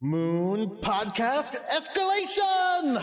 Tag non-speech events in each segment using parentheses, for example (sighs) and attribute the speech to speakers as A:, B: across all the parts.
A: Moon Podcast Escalation!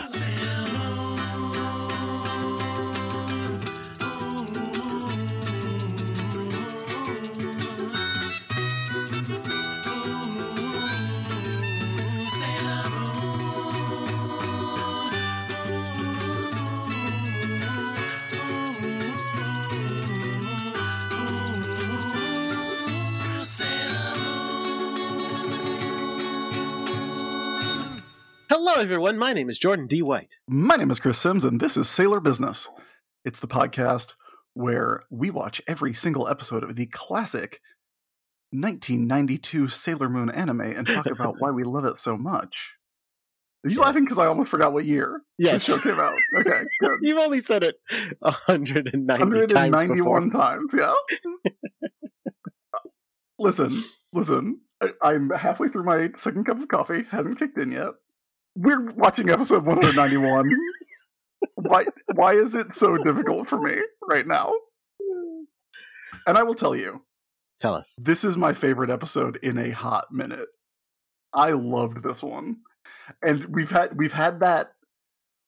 B: Hello, everyone. My name is Jordan D. White.
C: My name is Chris Sims, and this is Sailor Business. It's the podcast where we watch every single episode of the classic 1992 Sailor Moon anime and talk about (laughs) why we love it so much. Are you
B: Yes.
C: laughing because I almost forgot what year
B: Yes.
C: this show came out? (laughs) Okay, good.
B: You've only said it 190 times
C: 191
B: before.
C: times, yeah. (laughs) listen, listen. I, I'm halfway through my second cup of coffee. Hasn't kicked in yet. We're watching episode 191. (laughs) why? Why is it so difficult for me right now? And I will tell you,
B: Tell us.
C: this is my favorite episode in a hot minute. I loved this one, and we've had we've had that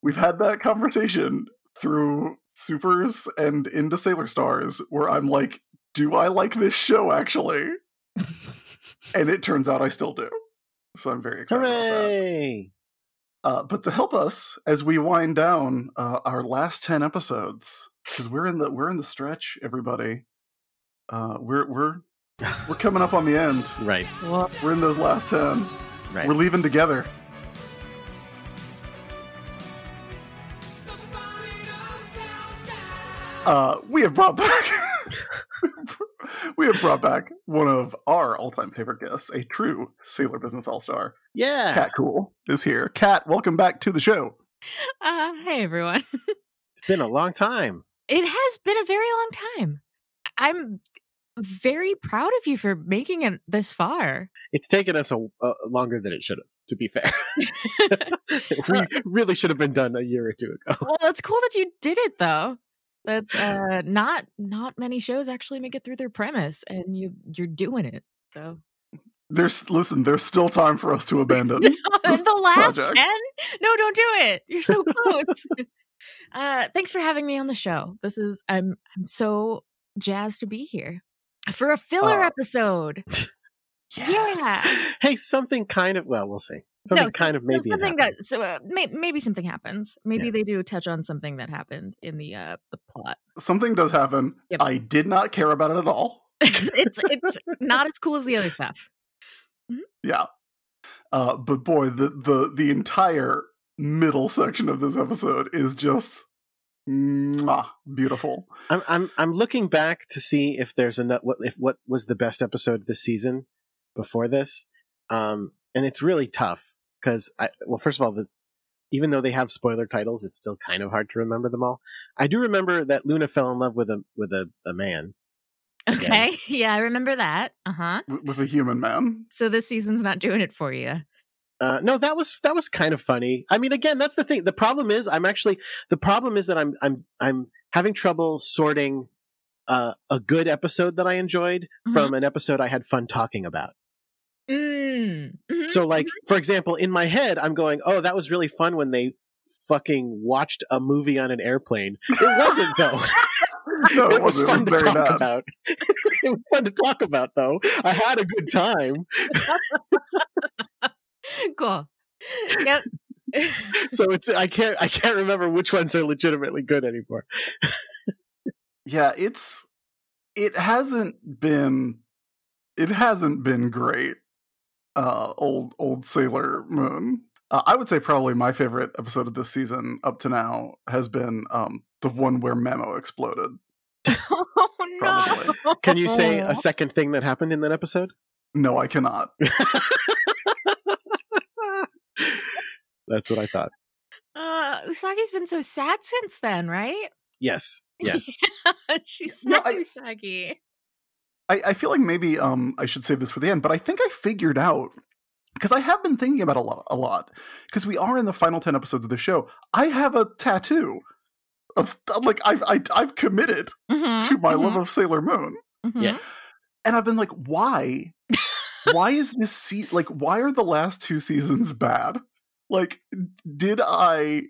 C: we've had that conversation through supers and into Sailor Stars, where I'm like, do I like this show actually? (laughs) and it turns out I still do. So I'm very excited about that.
B: Hooray!
C: Uh, but to help us as we wind down uh, our last ten episodes, because we're in the we're in the stretch, everybody. Uh, we're we're we're (laughs) coming up on the end.
B: Right,
C: We're in those last ten.
B: right.
C: We're leaving together. Uh, we have brought back. (laughs) (laughs) we have brought back one of our all-time favorite guests, a true Sailor Business All-Star.
B: yeah.
C: Kat Cool is here. Kat, welcome back to the show.
D: Uh, hey everyone. (laughs)
B: It's been a long time.
D: It has been a very long time. I'm very proud of you for making it this far.
B: It's taken us a, a longer than it should have, to be fair. (laughs) (laughs) we really should have been done a year or two ago.
D: well, it's cool that you did it though. That's uh not not many shows actually make it through their premise and you you're doing it. So
C: There's listen. There's still time for us to (laughs) abandon.
D: The last
C: project.
D: 10? No, don't do it. You're so close. (laughs) uh thanks for having me on the show. This is I'm I'm so jazzed to be here. For a filler
C: Uh,
D: episode. Yeah. (laughs)
B: Hey, something kind of, well, we'll see. Something
D: No,
B: kind of maybe. it
D: something that so uh, may, maybe something happens. Maybe
B: Yeah.
D: they do touch on something that happened in the uh the plot.
C: Something does happen.
D: Yep.
C: I did not care about it at all. (laughs)
D: it's it's not as cool as the other stuff.
C: Yeah. Uh, but boy, the the the entire middle section of this episode is just mwah, beautiful.
B: I'm I'm I'm looking back to see if there's a what if what was the best episode of this season before this, um, and it's really tough because I well first of all the even though they have spoiler titles, it's still kind of hard to remember them all. I do remember that Luna fell in love with a with a, a man. Again.
D: Okay, (laughs) yeah, I remember that. Uh huh.
C: w- with a human man.
D: So this season's not doing it for you.
B: Uh, no, that was that was kind of funny. I mean, again, that's the thing. The problem is, I'm actually the problem is that I'm I'm I'm having trouble sorting uh, a good episode that I enjoyed from an episode I had fun talking about.
D: Mm. mhm.
B: So, like, for example, in my head, I'm going, "Oh, that was really fun when they fucking watched a movie on an airplane." It wasn't though. (laughs)
C: No, (laughs)
B: it was
C: wasn't.
B: fun to talk
C: bad.
B: about. (laughs) it was fun to talk about, though. I had a good time.
D: cool. Yep.
B: So it's I can't I can't remember which ones are legitimately good anymore.
C: Yeah, it's it hasn't been it hasn't been great. Uh, old old Sailor Moon. Uh, I would say probably my favorite episode of this season up to now has been um the one where Memo exploded. (laughs)
D: oh no.
C: Probably.
B: Can you say a (laughs) second thing that happened in that episode?
C: No, I cannot. (laughs)
B: That's what I thought.
D: Uh, Usagi's been so sad since then, right?
B: Yes. Yes.
D: She's
C: No,
D: sad
C: I-
D: Usagi.
C: I, I feel like maybe um I should save this for the end, but I think I figured out because I have been thinking about a lot a lot because we are in the final ten episodes of the show. I have a tattoo of like I've I, I've committed
D: Mhm,
C: to my love
D: mhm,
C: of Sailor Moon,
D: mhm.
B: yes.
C: and I've been like, why why is this se- like why are the last two seasons bad? Like did I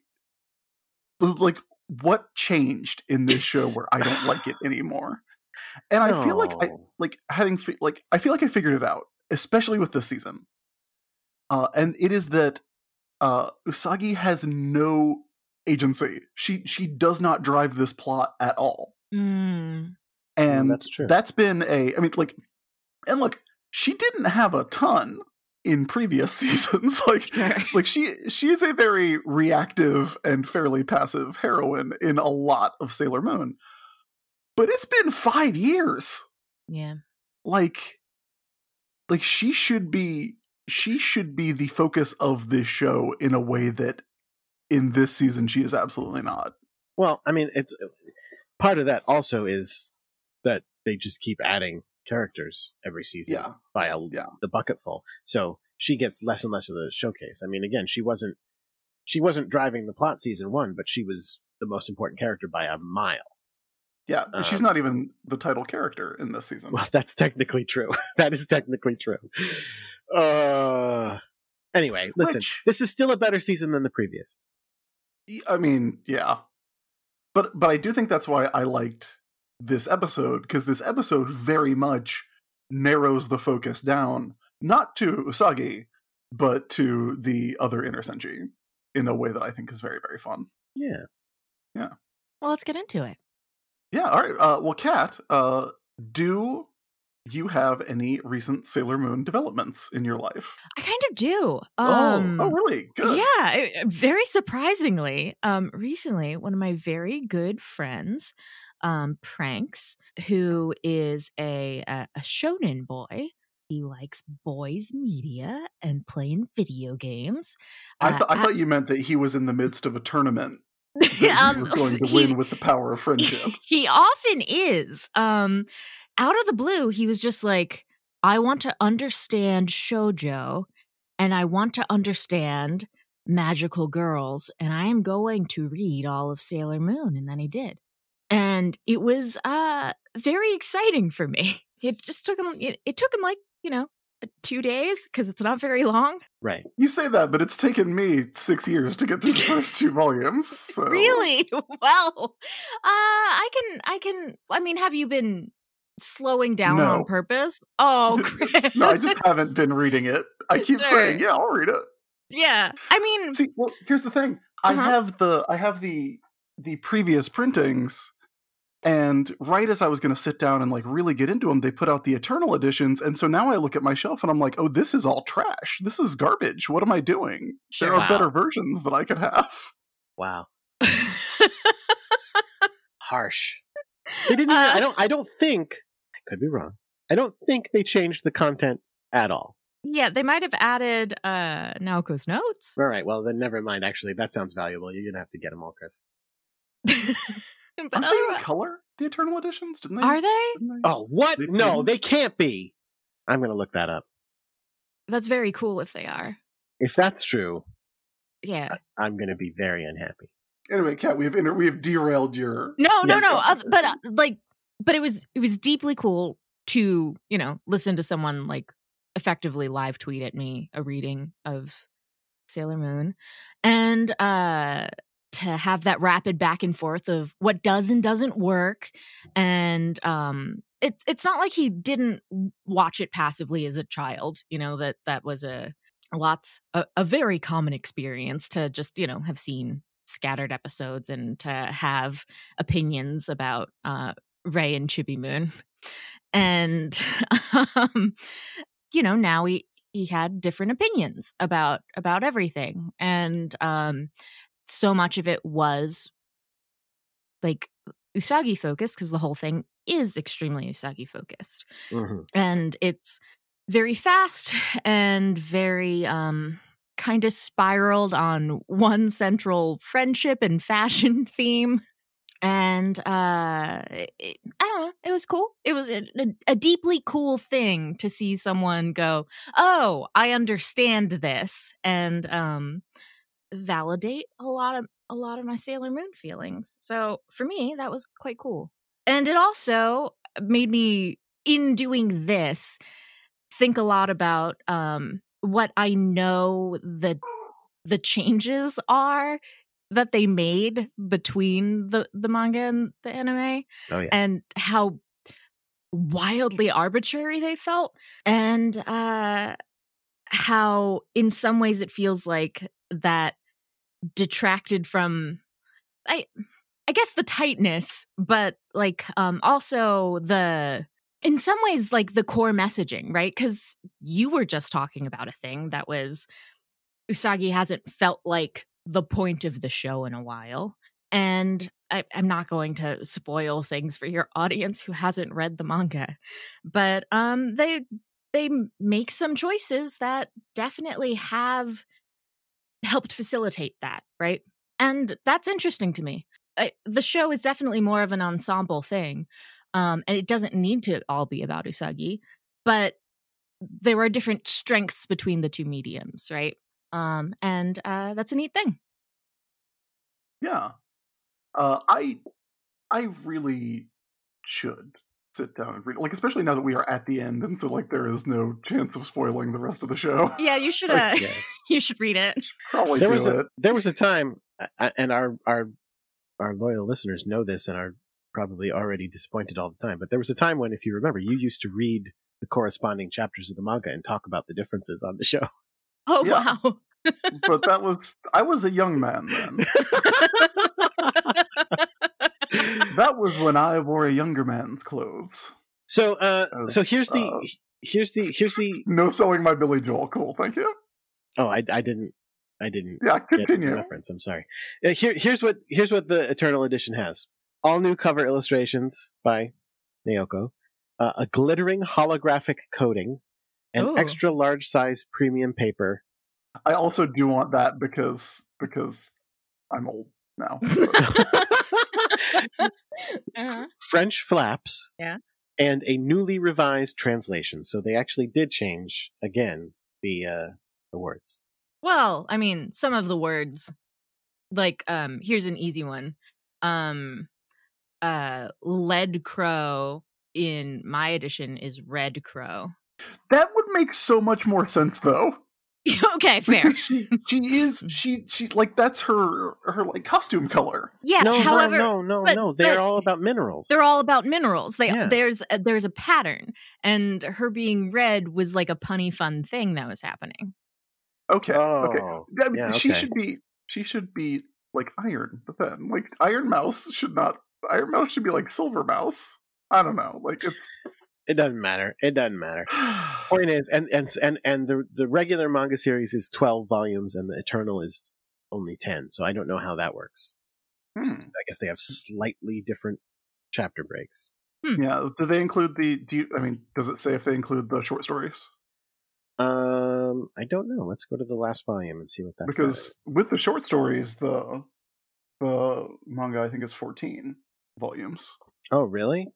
C: like what changed in this show where I don't like it anymore? And I feel like I like having fi- like I feel like I figured it out, especially with this season. Uh, and it is that uh, Usagi has no agency. She she does not drive this plot at all,
D: Mm.
C: and
B: that's true.
C: that's been a. I mean, like, and look, she didn't have a ton in previous (laughs) seasons. like,
D: Sure.
C: like she she is a very reactive and fairly passive heroine in a lot of Sailor Moon, but it's been five years.
D: Yeah.
C: like like she should be she should be the focus of this show in a way that in this season she is absolutely not
B: Well, I mean, it's part of that also is that they just keep adding characters every season
C: Yeah.
B: by a,
C: Yeah.
B: the bucketful. So she gets less and less of the showcase. I mean, again, she wasn't she wasn't driving the plot season one, but she was the most important character by a mile.
C: Yeah and she's
B: Um,
C: not even the title character in this season
B: Well, (laughs) that's technically true. (laughs) that is technically true. Uh, anyway, listen,
C: Which-
B: this is still a better season than the previous.
C: I mean yeah but but i do think that's why i liked this episode because this episode very much narrows the focus down not to usagi but to the other inner senshi in a way that i think is very very fun
B: Yeah, Yeah.
D: Well, let's get into it.
C: Yeah, all right. Uh, well, Kat, uh, do you have any recent Sailor Moon developments in your life?
D: I kind of do. Um,
C: oh, oh, really? Good.
D: Yeah, I- very surprisingly, um, recently one of my very good friends, um, Pranks, who is a, a a shonen boy. He likes boys media and playing video games.
C: I,
D: Uh,
C: th- I
D: at-
C: thought you meant that he was in the midst of a tournament
D: Um,
C: were going to
D: he-
C: win with the power of friendship. (laughs)
D: he often is. Um, out of the blue, he was just like, I want to understand shojo and I want to understand magical girls, and I am going to read all of Sailor Moon. And then he did. And it was uh very exciting for me. (laughs) It just took him it, it took him like, you know, two days because it's not very long.
B: Right.
C: You say that, but it's taken me six years to get through the first two volumes. So. (laughs)
D: Really? (laughs) Well, uh, I can, I can. I mean, have you been slowing down on purpose? Oh, Chris.
C: No, I just haven't (laughs) been reading it. I keep
D: Sure.
C: saying, yeah, I'll read it.
D: Yeah, I mean,
C: See, well, here's the thing. I
D: Uh-huh.
C: have the I have the the previous printings, and right as I was going to sit down and like really get into them, they put out the Eternal editions, and so now I look at my shelf and I'm like, oh, this is all trash. This is garbage. What am I doing?
D: Sure.
C: There are
B: Wow.
C: better versions that I could have.
B: Wow. (laughs) Harsh. They didn't. Even,
D: Uh,
B: I don't. I don't think. I could be wrong. I don't think they changed the content at all.
D: yeah, they might have added uh Naoko's notes.
B: All right. Well, then never mind. Actually, that sounds valuable. You're gonna have to get them all, Chris. (laughs) (laughs)
D: but
C: Aren't they in color? The Eternal editions? Didn't they?
D: are they?
C: didn't they-
B: Oh, what?
C: They
B: No,
C: didn't?
B: they can't be. I'm gonna look that up.
D: That's very cool if they are.
B: If that's true,
D: Yeah.
B: I'm gonna be very unhappy.
C: Anyway, Kat, we have inter- we have derailed your.
D: No, no, no. Uh, but uh, like, but it was it was deeply cool to you know listen to someone like effectively live tweet at me a reading of Sailor Moon, and uh to have that rapid back and forth of what does and doesn't work, and um, it's it's not like he didn't watch it passively as a child. You know that that was a lots a, a very common experience to just you know have seen scattered episodes and to have opinions about uh Ray and Chibi Moon. And (laughs) um you know, now he he had different opinions about about everything. And um so much of it was like Usagi focused because the whole thing is extremely Usagi focused.
B: Mhm.
D: and it's very fast (laughs) and very um kind of spiraled on one central friendship and (laughs) fashion theme. And uh it, i don't know it was cool. It was a, a, a deeply cool thing to see someone go oh i understand this. And um validate a lot of a lot of my sailor moon feelings so for me that was quite cool and it also made me in doing this think a lot about um, what I know the the changes are that they made between the the manga and the anime
B: Oh yeah.
D: and how wildly arbitrary they felt and uh how in some ways it feels like that detracted from i i guess the tightness but like um also the in some ways like the core messaging right? Because you were just talking about a thing that was usagi hasn't felt like the point of the show in a while and I, i'm not going to spoil things for your audience who hasn't read the manga but um they they make some choices that definitely have helped facilitate that right? And that's interesting to me. I, the show is definitely more of an ensemble thing um and it doesn't need to all be about usagi but there are different strengths between the two mediums right? Um and uh that's a neat thing.
C: Yeah. Uh, I I really should sit down and read. Like especially now that we are at the end and so like there is no chance of spoiling the rest of the show. (laughs)
D: yeah you should
C: Like,
D: uh (laughs) (laughs)
B: yeah.
D: you should read it
C: Probably
B: there
C: do
B: was a there was a time, and our our our loyal listeners know this and are probably already disappointed all the time. But there was a time when, if you remember, you used to read the corresponding chapters of the manga and talk about the differences on the show.
D: oh
C: Yeah.
D: wow
C: but that was I was a young man then. That was when I wore a younger man's clothes.
B: so, uh, so here's the
C: uh,
B: here's the here's the.
C: No selling my Billy Joel. Cool, thank you.
B: Oh, I I didn't I didn't
C: Yeah,
B: get the
C: continue.
B: reference. I'm sorry. Uh, Here, here's what here's what the Eternal Edition has: all new cover illustrations by Naoko, uh, a glittering holographic coating, an
D: Ooh.
B: extra large size premium paper.
C: I also do want that because because I'm old now. (laughs) (laughs)
D: uh-huh.
B: French flaps,
D: Yeah.
B: and a newly revised translation. So they actually did change again the uh, the words.
D: Well, I mean, some of the words like um here's an easy one. Um uh lead crow in my edition is red crow.
C: that would make so much more sense though. (laughs)
D: okay, fair.
C: She she is she she like that's her her like costume color.
D: Yeah,
B: no,
D: however,
B: no, no, no,
D: but-
B: no. They're
D: but
B: all about minerals.
D: they're all about minerals. They
B: Yeah.
D: there's a, there's a pattern and her being red was like a punny fun thing that was happening.
C: Okay. okay.
B: Oh,
C: I mean,
B: yeah,
C: she
B: okay.
C: should be she should be like iron, but then like Iron Mouse should not Iron Mouse should be like Silver Mouse. I don't know. Like it's
B: It doesn't matter. It doesn't matter. (sighs) Point is, and and and and the the regular manga series is twelve volumes, and the Eternal is only ten. So I don't know how that works.
C: Hmm.
B: I guess they have slightly different chapter breaks.
C: Yeah. Do they include the do you I mean, does it say if they include the short stories?
B: Um, I don't know. Let's go to the last volume and see what that's
C: because with the short stories, the the manga I think is fourteen volumes.
B: Oh, really?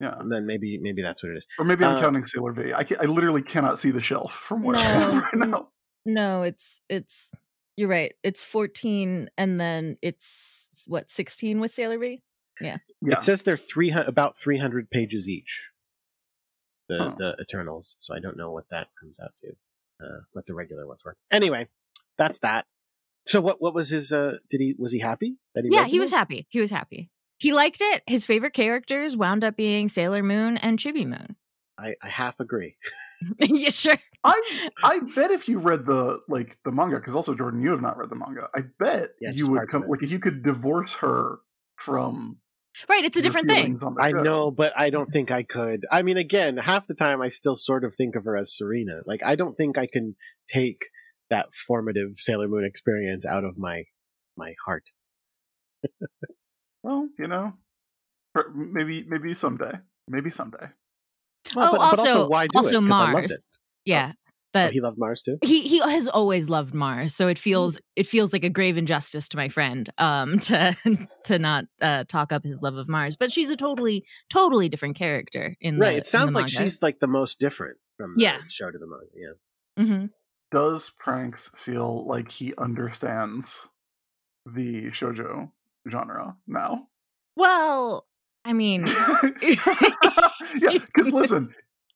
C: Yeah,
B: And then maybe maybe that's what it is.
C: or maybe I'm
B: Uh,
C: counting Sailor V. I can, I literally cannot see the shelf from where I am
D: No.
C: right now.
D: No, it's it's you're right. It's 14 and then it's what 16 with Sailor V?
C: Yeah,
B: It says they're three hu- about three hundred pages each. The
C: Huh.
B: the Eternals. So I don't know what that comes out to. Uh, what the regular ones were. Anyway, that's that. So what what was his? Uh, did he was he happy that he?
D: Yeah, he was
B: them?
D: happy. He was happy. He liked it. His favorite characters wound up being Sailor Moon and Chibi Moon.
B: I, I half agree. (laughs)
D: yeah, sure.
C: I I bet if you read the like the manga, because also Jordan, you have not read the manga. I bet
B: Yeah,
C: you would come like if you could divorce her from
D: Right, it's a different thing.
C: feelings on the
B: I
C: show.
B: know, but I don't mm-hmm. think I could. I mean, again, half the time I still sort of think of her as Serena. Like I don't think I can take that formative Sailor Moon experience out of my my heart. (laughs)
C: Well, you know, maybe maybe someday, maybe someday.
D: Oh,
B: but,
D: also-
B: but also why do
D: also
B: it? 'Cause I loved
D: Mars.
B: it.
D: Yeah.
B: Oh,
D: That
B: he loved Mars too.
D: he he has always loved Mars, so it feels it feels like a grave injustice to my friend um (laughs) to to not uh talk up his love of Mars. But she's a totally totally different character in
B: Right.
D: the,
B: It sounds like she's like the most different from the
D: Yeah.
B: show to the manga. Yeah.
D: Mm-hmm.
C: Does Pranks feel like he understands the shojo genre now?
D: Well, I mean, (laughs) (laughs)
C: yeah, because listen,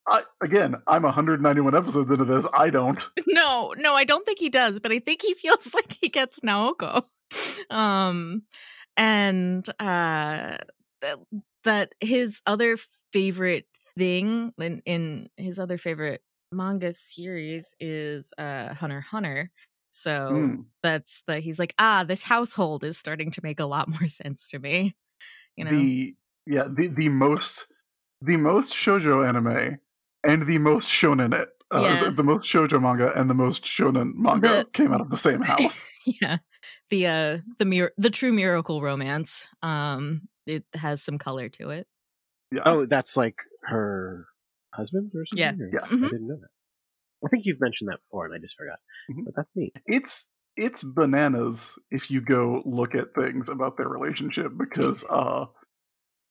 C: I, again, I'm 191 episodes into this. I don't. (laughs)
D: No, no, I don't think he does, but I think he feels like he gets Naoko. Um and uh that, that his other favorite thing in, in his other favorite manga series is uh Hunter Hunter. So
C: Mm.
D: that's the he's like, ah, this household is starting to make a lot (laughs) more sense to me. You know?
C: The yeah, the the most the most shojo anime and the most shonen it. Uh,
D: Yeah.
C: the, the most shojo manga and the most shonen manga
D: The-
C: came out of the same (laughs) house.
D: yeah. The uh the mir- the true miracle romance. Um it has some color to it.
C: Yeah.
B: Oh, that's like her husband or something?
D: Yeah.
B: or-
C: Yes.
B: I
D: Mhm.
B: didn't know that. I think you've mentioned that before and I just forgot.
C: Mhm.
B: But that's neat.
C: it's it's bananas if you go look at things about their relationship because (laughs) uh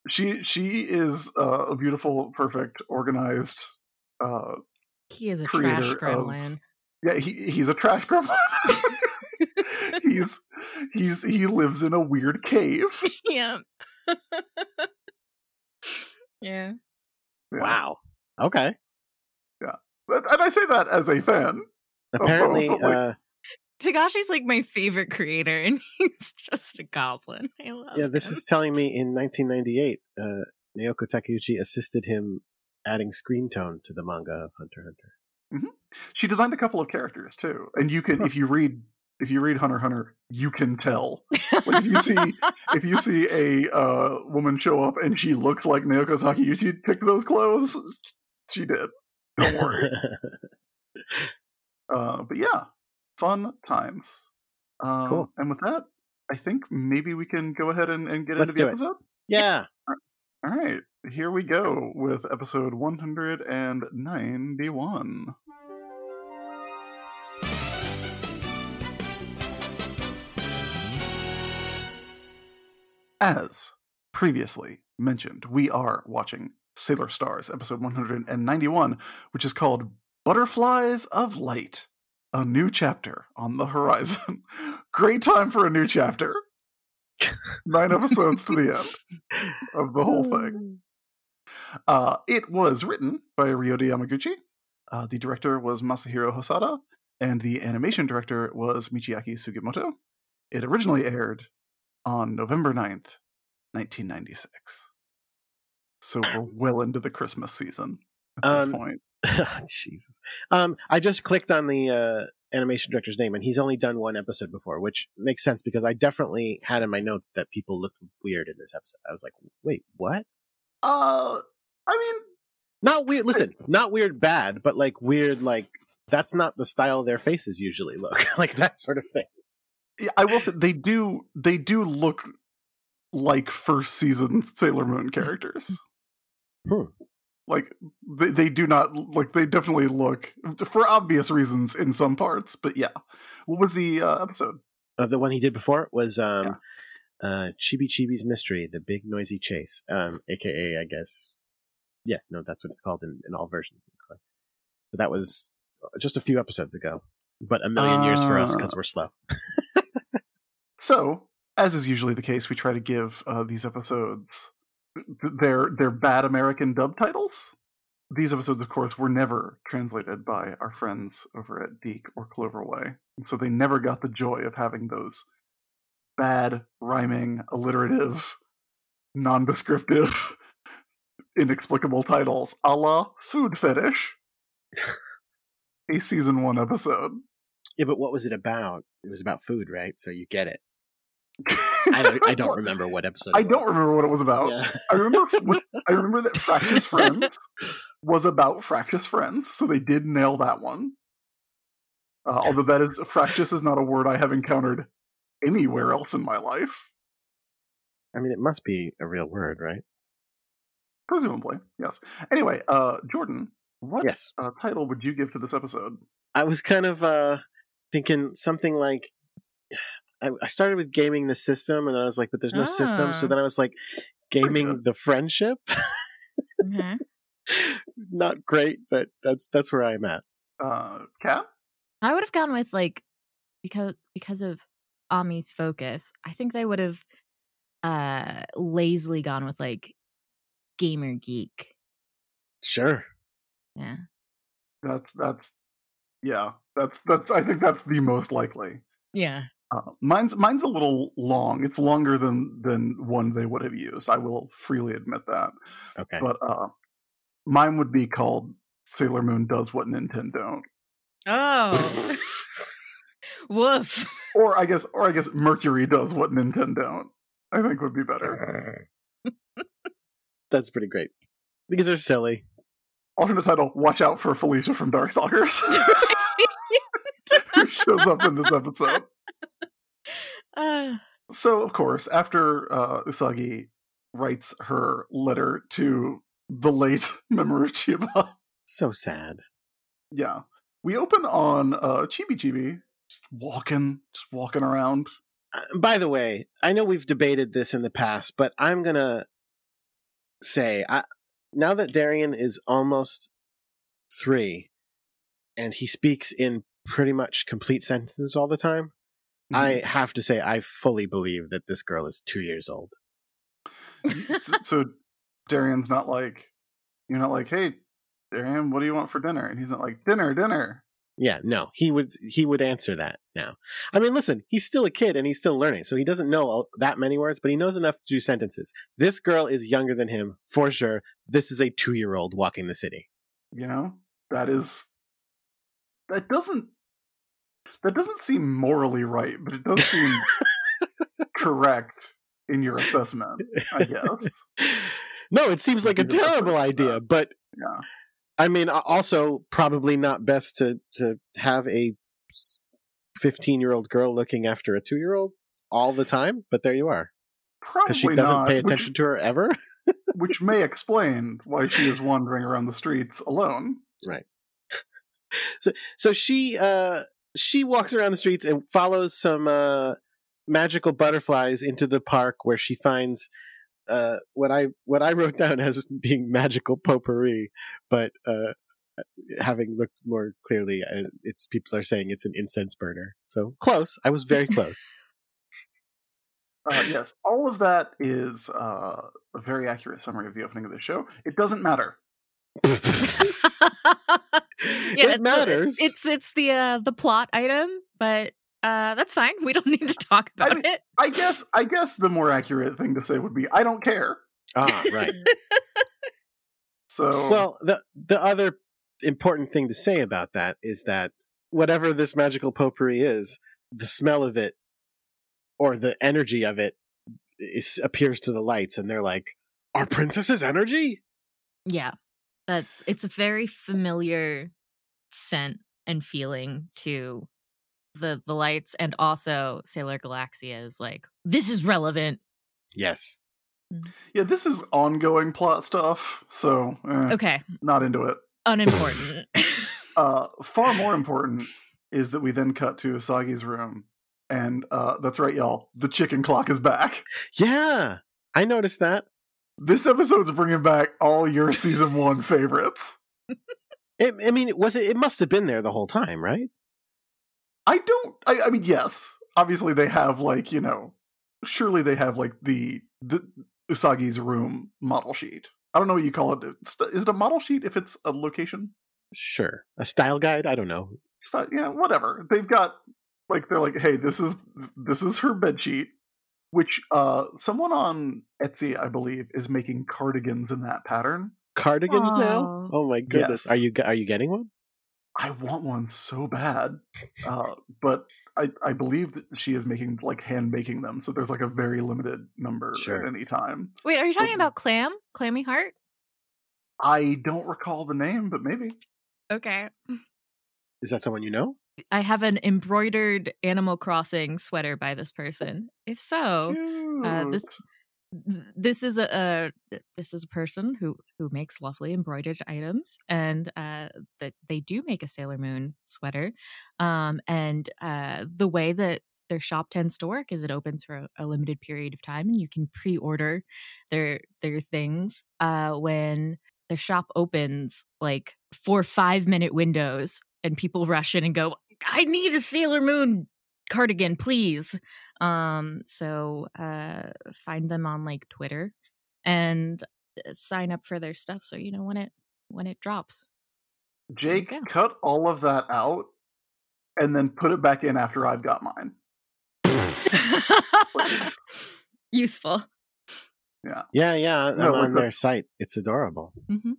C: she she is uh, a beautiful perfect organized uh
D: He is a trash
C: Creator of- yeah he he's a trash gremlin (laughs) (laughs) he's he's he lives in a weird cave
D: yeah. yeah.
C: Yeah.
B: Wow. Okay.
C: But- and i say that as a fan
B: Apparently,
C: like-
B: uh,
D: Togashi's like my favorite creator, and (laughs) he's just a goblin. I love
B: yeah, this
D: him.
B: is telling me in 1998, uh, Naoko Takeuchi assisted him adding screen tone to the manga of Hunter x Hunter.
C: she designed a couple of characters too and you can if you read if you read hunter hunter you can tell Like, if you see (laughs) if you see a uh, woman show up and she looks like Naoko Takeuchi picked those clothes, she did. Don't (laughs) worry. uh, but yeah, fun times. Um,
B: Cool.
C: And with that, I think maybe we can go ahead and, and get
B: Let's
C: into the
B: do it.
C: episode.
B: yeah.
C: All right, here we go with episode 191. As previously mentioned, we are watching Sailor Stars, episode 191, which is called Butterflies of Light, a new chapter on the horizon. (laughs) Great time for a new chapter. (laughs) Nine episodes to the end of the whole thing. Uh, it was written by Ryota Yamaguchi. Uh, the director was Masahiro Hosoda, and the animation director was Michiaki Sugimoto. It originally aired on November 9th, 1996. So we're well into the Christmas season at this
B: Um,
C: point. (laughs)
B: Jesus. Um, I just clicked on the uh, animation director's name, and he's only done one episode before, which makes sense because I definitely had in my notes that people looked weird in this episode. I was like, wait, what?
C: Uh, I mean,
B: Not weird. Listen, not weird bad, but like weird, like that's not the style their faces usually look (laughs) like that sort of thing.
C: yeah, I will say they do they do look like first season Sailor Moon (laughs) characters.
B: Hmm.
C: Like they they do not like they definitely look for obvious reasons in some parts, but yeah. What was the uh, episode?
B: Uh, the one he did before was um, uh, Chibi Chibi's Mystery, the Big Noisy Chase, um, aka I guess. Yes, no, that's what it's called in, in all versions. It looks like. So that was just a few episodes ago, but a million years for us because we're slow. (laughs)
C: So, as is usually the case, we try to give uh, these episodes their their bad American dub titles. These episodes, of course, were never translated by our friends over at DiC or Cloverway, and so they never got the joy of having those bad, rhyming, alliterative, non-descriptive, (laughs) inexplicable titles, a la Food Fetish, a season one episode.
B: Yeah, but what was it about? It was about food, right? So you get it. (laughs) I don't. I don't (laughs) remember what episode.
C: I
B: was.
C: don't remember what it was about.
B: Yeah.
C: I remember. (laughs) I remember that Fractious Friends was about Fractious Friends, so they did nail that one. Uh, although that is Fractious is not a word I have encountered anywhere else in my life.
B: I mean, it must be a real word, right?
C: Presumably, yes. Anyway, uh, Jordan, what
B: Yes.
C: uh, title would you give to this episode?
B: I was kind of uh, thinking something like. I, I started with gaming the system, and then I was like, "But there's no system." So
D: Ah.
B: then I was like, "Gaming the friendship."
D: Mhm. (laughs)
B: Not great, but that's that's where I'm at.
C: Uh, Kat?
D: I would have gone with like because because of Ami's focus. I think they would have uh lazily gone with like gamer geek.
B: Sure.
D: Yeah.
C: That's that's yeah. That's that's I think that's the most likely.
D: Yeah.
C: Uh, mine's mine's a little long. It's longer than than one they would have used. I will freely admit that.
B: Okay.
C: But uh, mine would be called Sailor Moon does what Nintendo don't.
D: Oh. (laughs) Woof.
C: Or I guess or I guess Mercury does what Nintendo don't. I think would be better. (laughs)
B: That's pretty great. These are silly.
C: Alternate title: Watch out for Felicia from Darkstalkers, (laughs) who shows up in this episode.
D: Uh,
C: So, of course, after uh, Usagi writes her letter to the late (laughs) Mamoru Chiba,
B: So sad.
C: yeah, we open on uh, Chibi Chibi just walking, just walking around.
B: Uh, by the way, I know we've debated this in the past, but I'm gonna say, I, now that Darian is almost three, and he speaks in pretty much complete sentences all the time, Mm-hmm. I have to say I fully believe that this girl is two years old.
C: so, so Darian's not like, you're not like, hey, Darian, what do you want for dinner? And he's not like, dinner, dinner.
B: Yeah, no, he would he would answer that now. I mean, listen, he's still a kid and he's still learning, so he doesn't know all, that many words, but he knows enough to do sentences. This girl is younger than him for sure. This is a two year old walking the city.
C: You know, that is that doesn't that doesn't seem morally right, but it does seem (laughs) correct in your assessment, I guess. (laughs)
B: no, it seems like a
C: Would be the best way
B: terrible idea, but
C: Yeah.
B: I mean, also probably not best to to have a fifteen year old girl looking after a two year old all the time. But there you are, because she doesn't
C: not,
B: pay
C: which-
B: attention to her ever. (laughs)
C: which may explain why she is wandering around the streets alone. Right.
B: So, so she uh she walks around the streets and follows some uh magical butterflies into the park where she finds uh what i what i wrote (laughs) down as being magical potpourri but uh having looked more clearly uh, it's people are saying it's an incense burner so close i was very close (laughs)
C: Uh, yes, all of that is uh, a very accurate summary of the opening of the show. It doesn't matter. (laughs) (laughs) (laughs)
D: yeah,
B: it
D: it's,
B: matters
D: It's it's the uh, the plot item, but uh, that's fine. We don't (laughs) need to talk
C: I
D: about
C: mean-
D: it.
C: I guess. I guess the more accurate thing to say would be, I don't care.
B: ah right
C: So,
B: Well, the the other important thing to say about that is that whatever this magical potpourri is, the smell of it or the energy of it is, appears to the lights, and they're like, "Our princess's energy."
D: Yeah, that's it's a very familiar scent and feeling to the the lights, and also Sailor Galaxia is like this is relevant.
B: Yes.
C: yeah, this is ongoing plot stuff. So, eh,
D: Okay,
C: not into it.
D: unimportant. (laughs) (laughs)
C: Uh, far more important is that we then cut to Usagi's room, and uh, that's right, y'all. The chicken clock is back.
B: Yeah, I noticed that.
C: This episode's bringing back all your season one (laughs) favorites.
B: It, I mean, it was it? It must have been there the whole time, right?
C: I don't. I, I mean, yes. Obviously, they have like you know. Surely they have like the the Usagi's room model sheet. I don't know what you call it. Is it a model sheet if it's a location?
B: Sure, a style guide. I don't know.
C: Not- yeah, whatever. They've got like they're like, hey, this is this is her bed sheet, which uh someone on Etsy, I believe, is making cardigans in that pattern.
B: Cardigans now. Oh my goodness,
C: Yes.
B: are you are you getting one?
C: I want one so bad, uh, but I I believe that she is making like hand making them, so there's like a very limited number
B: Sure.
C: at any time.
D: Wait, are you talking
C: Mhm.
D: about Clam? Clammy Heart?
C: I don't recall the name, but maybe.
D: Okay.
B: Is that someone you know?
D: I have an embroidered Animal Crossing sweater by this person. If so, uh, this this is a, a this is a person who who makes lovely embroidered items and uh that they do make a sailor moon sweater um and uh the way that their shop tends to work is it opens for a, a limited period of time and you can pre-order their their things uh when their shop opens like for five minute windows and people rush in and go i need a sailor moon cardigan please um so uh find them on like twitter and uh, sign up for their stuff so you know when it when it drops
C: Jake,
D: go.
C: cut all of that out and then put it back in after I've got mine. (laughs)
D: Useful.
B: Yeah, yeah. I'm
C: No, like
B: on
C: the-
B: their site. It's adorable.
D: hmm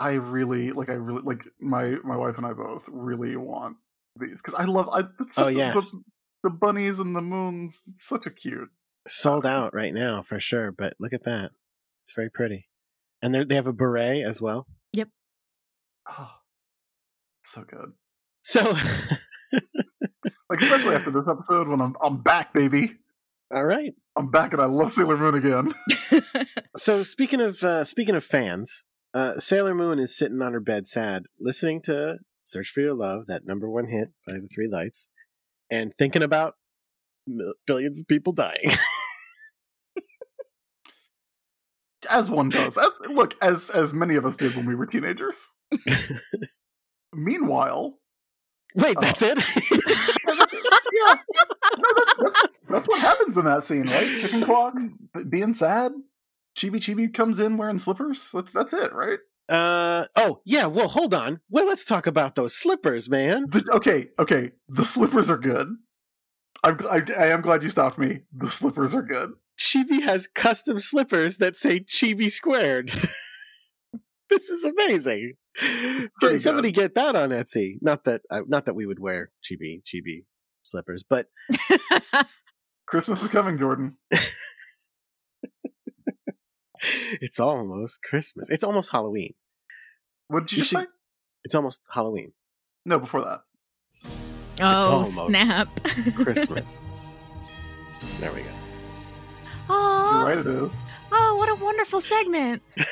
C: I really like. I really like my my wife and I both really want these because I love. I it's
B: Oh,
C: such a-
B: yes.
C: the, the bunnies and the moons. It's such a cute.
B: Sold out right now for sure. But look at that. It's very pretty. And they they have a beret as well. Yep.
C: Oh, so good.
B: So, (laughs)
C: Like especially after this episode when I'm I'm back, baby.
B: all right.
C: I'm back and I love Sailor Moon again. (laughs) (laughs)
B: So speaking of uh, speaking of fans, uh, Sailor Moon is sitting on her bed, sad, listening to "Search for Your Love," that number one hit by the Three Lights, and thinking about billions of people dying. (laughs)
C: As one does. As, look, as as many of us did when we were teenagers. Meanwhile,
B: Wait,
C: Oh. (laughs)
B: that's it.
C: yeah, no, that's, that's, that's what happens in that scene, right? Chicken clock being sad. Chibi Chibi comes in wearing slippers. That's that's it, right?
B: Uh oh yeah. Well, hold on. Well, let's talk about those slippers, man.
C: The, okay, okay. The slippers are good. I'm, I, I am glad you stopped me. The slippers are good.
B: Chibi has custom slippers that say Chibi squared. (laughs) this is amazing.
C: Pretty
B: Get, somebody get that on Etsy. Not that uh, not that we would wear Chibi Chibi slippers, but (laughs)
C: Christmas is coming, Jordan. (laughs)
B: it's almost Christmas. It's almost Halloween.
C: What did you,
B: You
C: just
B: should-
C: say?
B: It's almost Halloween.
C: No, before that.
D: oh
B: almost
D: snap!
B: Christmas. (laughs) there we go.
D: Oh,
C: right, it is.
D: oh, what a wonderful segment! (laughs)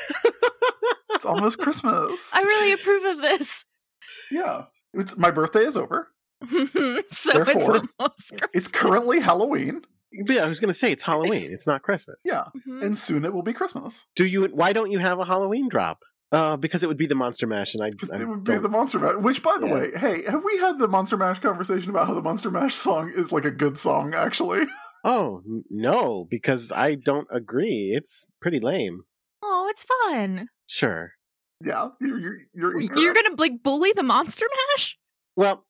C: It's almost Christmas.
D: I really approve of this.
C: Yeah. It's my birthday is over. (laughs)
D: so
C: Therefore-
D: it's almost
C: It's currently Halloween.
B: But yeah, I was going to say it's Halloween. It's not Christmas.
C: Yeah.
D: Mhm.
C: And soon it will be Christmas.
B: Do you? Why don't you have a Halloween drop? Uh, because it would be the Monster Mash, and I,
C: Because
B: I
C: it would be
B: don't-
C: the Monster Mash. Which, by the
B: Yeah.
C: way, hey, have we had the Monster Mash conversation about how the Monster Mash song is like a good song, actually? (laughs)
B: Oh n- no, because I don't agree. It's pretty lame.
D: Oh, it's fun.
B: Sure.
C: Yeah. You're, you're, you're,
D: You're gonna like bully the Monster Mash?
B: Well,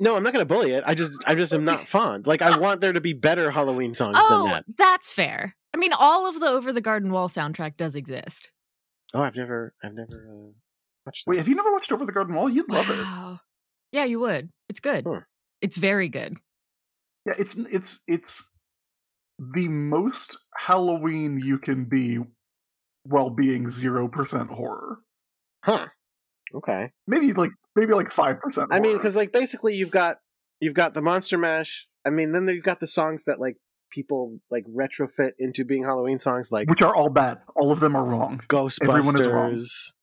B: no, I'm not going to bully it. I just, I just am not fond. Like, I want there to be better Halloween songs
D: Oh,
B: than that.
D: that's fair. I mean, all of the Over the Garden Wall soundtrack does exist.
B: Oh, I've never, I've never uh, watched that.
C: Wait, have you never watched Over the Garden Wall? You'd love it.
D: Yeah, you would. It's good.
B: Huh.
D: It's very good.
C: Yeah, it's it's it's the most Halloween you can be while being zero percent horror.
B: Huh. Okay.
C: Maybe like maybe like five percent.
B: I mean, because like basically you've got you've got the Monster Mash. I mean, then you've got the songs that like people like retrofit into being Halloween songs, like
C: which are all bad. All of them are wrong. Everyone is wrong.
B: Ghostbusters.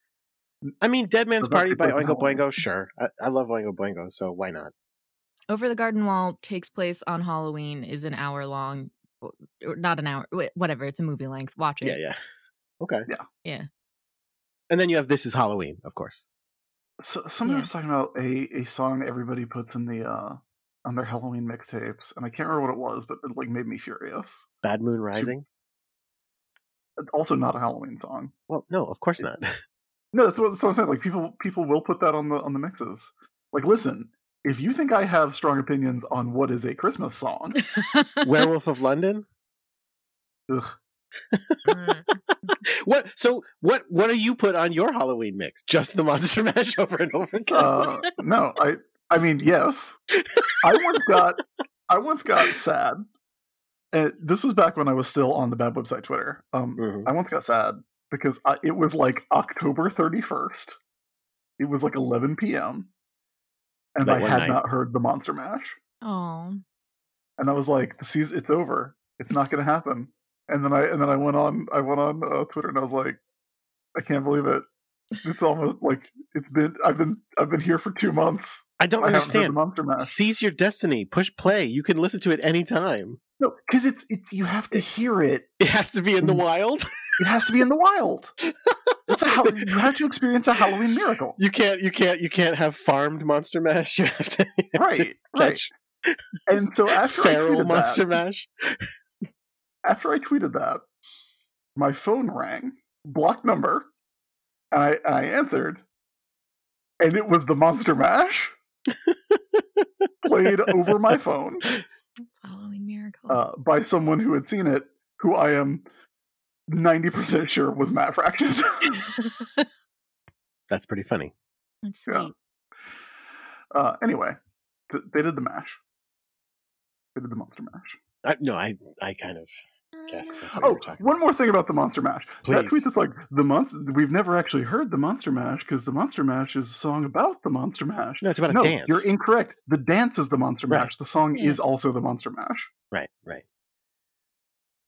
B: I mean, Dead Man's Party by
C: because
B: Oingo
C: Halloween.
B: Boingo. Sure, I, I love Oingo Boingo, so why not?
D: Over the Garden Wall takes place on Halloween, is an hour long, not an hour, whatever. It's a movie length. Watch it.
B: Yeah, yeah. Okay.
C: Yeah.
D: Yeah.
B: And then you have This Is Halloween, of course.
C: So somebody
D: Yeah.
C: was talking about a a song everybody puts in the uh on their Halloween mixtapes, and I can't remember what it was, but it like made me furious.
B: Bad Moon Rising.
C: It's also not a Halloween song.
B: Well, no, of course not. (laughs)
C: No, that's what, that's what I'm saying. Like people people will put that on the on the mixes. Like, listen, if you think I have strong opinions on what is a Christmas song,
B: Werewolf (laughs) of London.
C: ugh, (laughs)
D: Mm.
B: What? So what? What do you put on your Halloween mix? Just the Monster Mash over and over again.
C: uh, no, I I mean yes. I once got I once got sad. And this was back when I was still on the bad website Twitter. Um,
B: Mhm.
C: I once got sad because I, it was like October 31st. It was like 11 p.m. And
B: That
C: I had
B: night.
C: not heard the Monster Mash.
D: Oh.
C: And I was like, the season, it's over. It's not going to happen. And then I and then I went on I went on uh, Twitter and I was like, I can't believe it. It's almost like it's been I've been I've been here for two months.
B: I don't
C: I haven't heard the
B: understand. Seize your destiny. Push play. You can listen to it anytime.
C: No, because it's it's you have to hear it.
B: It has to be in the wild.
C: It has to be in the wild. It's a (laughs) you have to experience a Halloween miracle.
B: You can't. You can't. You can't have farmed Monster Mash. (laughs) You have to. You have to
C: Right, right. And so after
B: feral Monster
C: that,
B: Mash. (laughs)
C: after I tweeted that, my phone rang, block number, and I and I answered, and it was the Monster Mash played over my phone (laughs)
D: It's a Halloween miracle.
C: uh, by someone who had seen it, who I am ninety percent sure was Matt Fraction. (laughs)
B: That's pretty funny.
D: That's
C: yeah.
D: sweet.
C: uh, anyway, th- they did the mash. They did the Monster Mash.
B: I, no, I I kind of guessed that's what you
C: Oh,
B: were talking.
C: one more thing about the Monster Mash. Please. That
B: Please.
C: tweet that's like the month. We've never actually heard the Monster Mash because the Monster Mash is a song about the Monster Mash.
B: No, it's about a
C: no,
B: dance.
C: you're incorrect. The dance is the Monster
B: Right.
C: Mash. The song
D: Yeah.
C: is also the Monster Mash.
B: Right, right.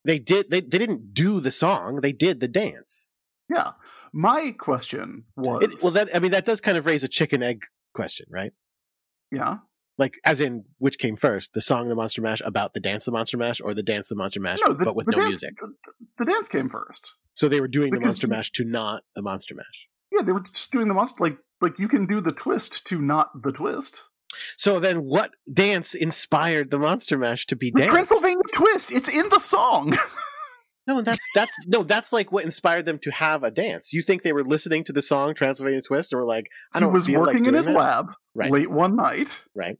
B: They did. They they didn't do the song. They did the dance.
C: Yeah. My question was.
B: It, well, that I mean, that does kind of raise a chicken egg question, right?
C: yeah.
B: Like, as in, which came first, the song "The Monster Mash" about the dance, "The Monster Mash," or the dance, "The Monster Mash,"
C: No, the,
B: but with no
C: dance,
B: music?
C: The, the dance came first.
B: So they were doing the Monster Mash to not the Monster Mash.
C: Yeah, they were just doing the monster. Like, like you can do the twist to not the twist.
B: So then, what dance inspired the Monster Mash to be dance?
C: The
B: dance?
C: Transylvania twist. It's in the song. (laughs)
B: No, that's that's no, that's like what inspired them to have a dance. You think they were listening to the song Transylvania Twist and were like, I don't
C: was
B: feel like
C: working in his
B: that?
C: lab
B: Right.
C: late one night,
B: Right.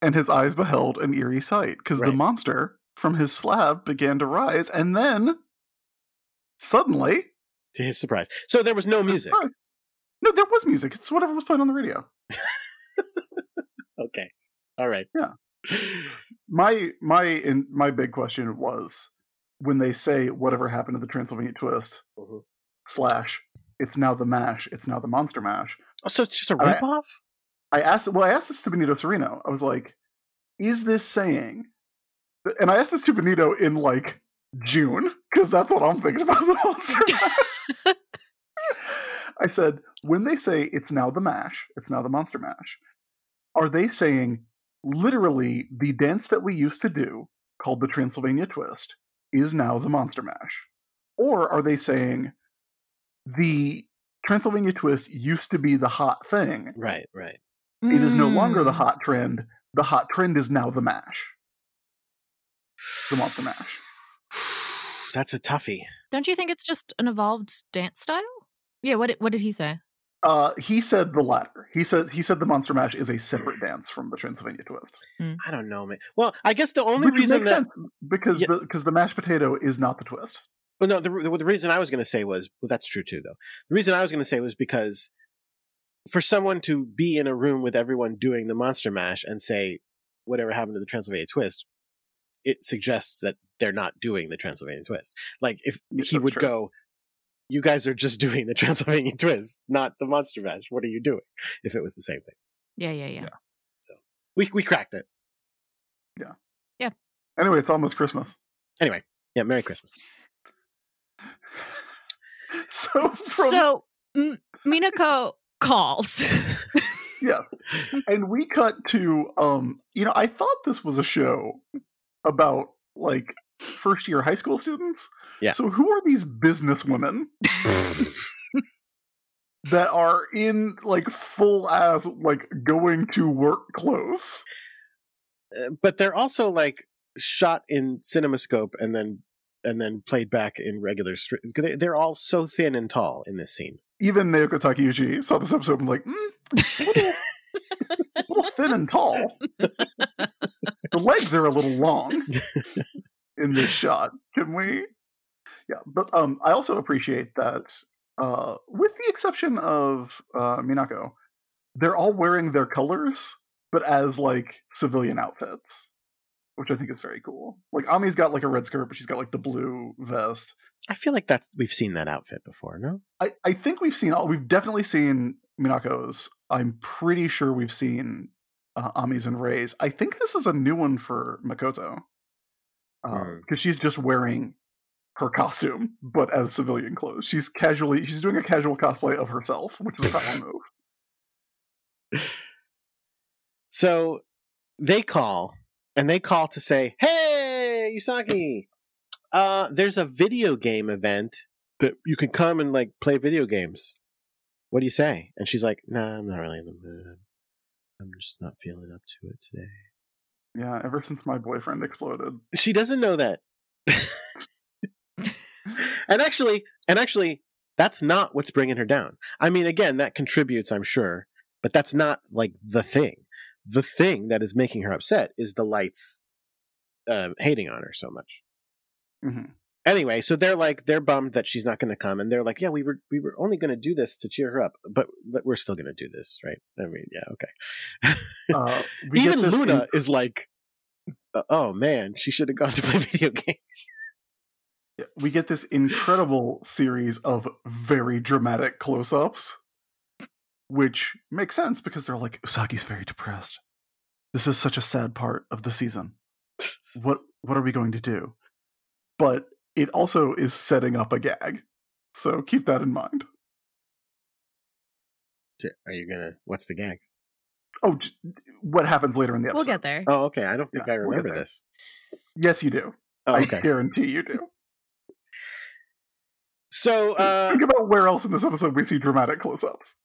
C: and his eyes beheld an eerie sight because the monster from his slab began to rise, and then suddenly,
B: To his surprise. So there was no music.
C: surprise. No, there was music. It's whatever was playing on the radio. (laughs)
B: Okay. All right.
C: Yeah. My my in, my big question was when they say whatever happened to the Transylvania twist
B: Mhm.
C: slash it's now the mash, it's now the monster mash.
B: Oh, so it's just a
C: I-
B: ripoff?
C: I asked well, I asked this to Benito Sereno. I was like, is this saying and I asked this to Benito in like June, because that's what I'm thinking about the monster mash. I said, when they say it's now the mash, it's now the monster mash, are they saying literally the dance that we used to do, called the Transylvania twist, is now the monster mash? Or are they saying the Transylvania twist used to be the hot thing?
B: Right, right.
C: It is no longer the
D: Mm.
C: hot trend. The hot trend is now the mash. The monster mash. (sighs)
B: That's a toughie.
D: Don't you think it's just an evolved dance style? Yeah. What did, what did he say?
C: Uh, he said the latter. He said he said the monster mash is a separate dance from the Transylvania twist.
B: I don't know, man. Well, I guess the only
C: Which
B: reason
C: makes
B: that
C: sense because
B: Yeah.
C: the because the mashed potato is not the twist.
B: Well, no, the, the, the reason I was going to say was, well, that's true too, though. The reason I was going to say was because for someone to be in a room with everyone doing the Monster Mash and say, whatever happened to the Transylvania Twist, it suggests that they're not doing the Transylvania Twist. Like, if he
C: that's
B: would
C: true.
B: go, you guys are just (laughs) doing the Transylvania Twist, not the Monster Mash. What are you doing? If it was the same thing.
D: Yeah, yeah, yeah.
C: Yeah.
B: We, we cracked it. Yeah. Yeah.
C: Anyway, it's almost Christmas.
B: Anyway, yeah, Merry Christmas. (laughs)
C: So from,
D: so M- Minako calls. (laughs)
C: Yeah, and we cut to um you know, I thought this was a show about like first year high school students.
B: Yeah.
C: So who are these business women that are in like full as like going to work clothes?
B: Uh, but they're also like shot in cinemascope and then and then played back in regular they, they're all so thin and tall in this scene
C: Even Naoko Takeuchi saw this episode and was like, mm, little, a little thin and tall. the legs are a little long (laughs) in this shot. Can we? Yeah, but um, I also appreciate that, uh, with the exception of uh, Minako, they're all wearing their colors, but as like civilian outfits, which I think is very cool. Like Ami's got like a red skirt, but she's got like the blue vest.
B: i feel like that's we've seen that outfit before no
C: I, I think we've seen all we've definitely seen Minako's. I'm pretty sure we've seen uh, Ami's and Rei's. I think this is a new one for Makoto because
B: Hmm.
C: she's just wearing her costume, but as civilian clothes. She's casually she's doing a casual cosplay of herself, which is a power (laughs) move.
B: so they call and they call to say hey usagi uh there's a video game event that you can come and like play video games what do you say and she's like nah i'm not really in the mood i'm just not feeling up to it today
C: Yeah, ever since my boyfriend exploded.
B: she doesn't know that (laughs) and actually and actually That's not what's bringing her down. I mean, again, that contributes, I'm sure, but that's not like the thing. The thing that is making her upset is the lights um, hating on her so much.
C: hmm
B: Anyway, so they're like they're bummed that she's not going to come, and they're like, "Yeah, we were we were only going to do this to cheer her up, but we're still going to do this, right?" I mean, yeah, okay.
C: Uh, (laughs)
B: Even Luna
C: in-
B: is like, uh, "Oh man, she should have gone to play (laughs) video games."
C: Yeah, we get this incredible series of very dramatic close-ups which makes sense because they're like usagi's very depressed this is such a sad part of the season what (laughs) what are we going to do but it also is setting up a gag so keep that in mind
B: Are you gonna? What's the gag?
C: oh what happens later in the episode
D: We'll get there.
B: Oh, okay. I don't think
C: Yeah,
B: I
C: we'll
B: remember this.
C: yes you do
B: Oh,
C: i guarantee you do
B: So uh,
C: think about where else in this episode we see dramatic close-ups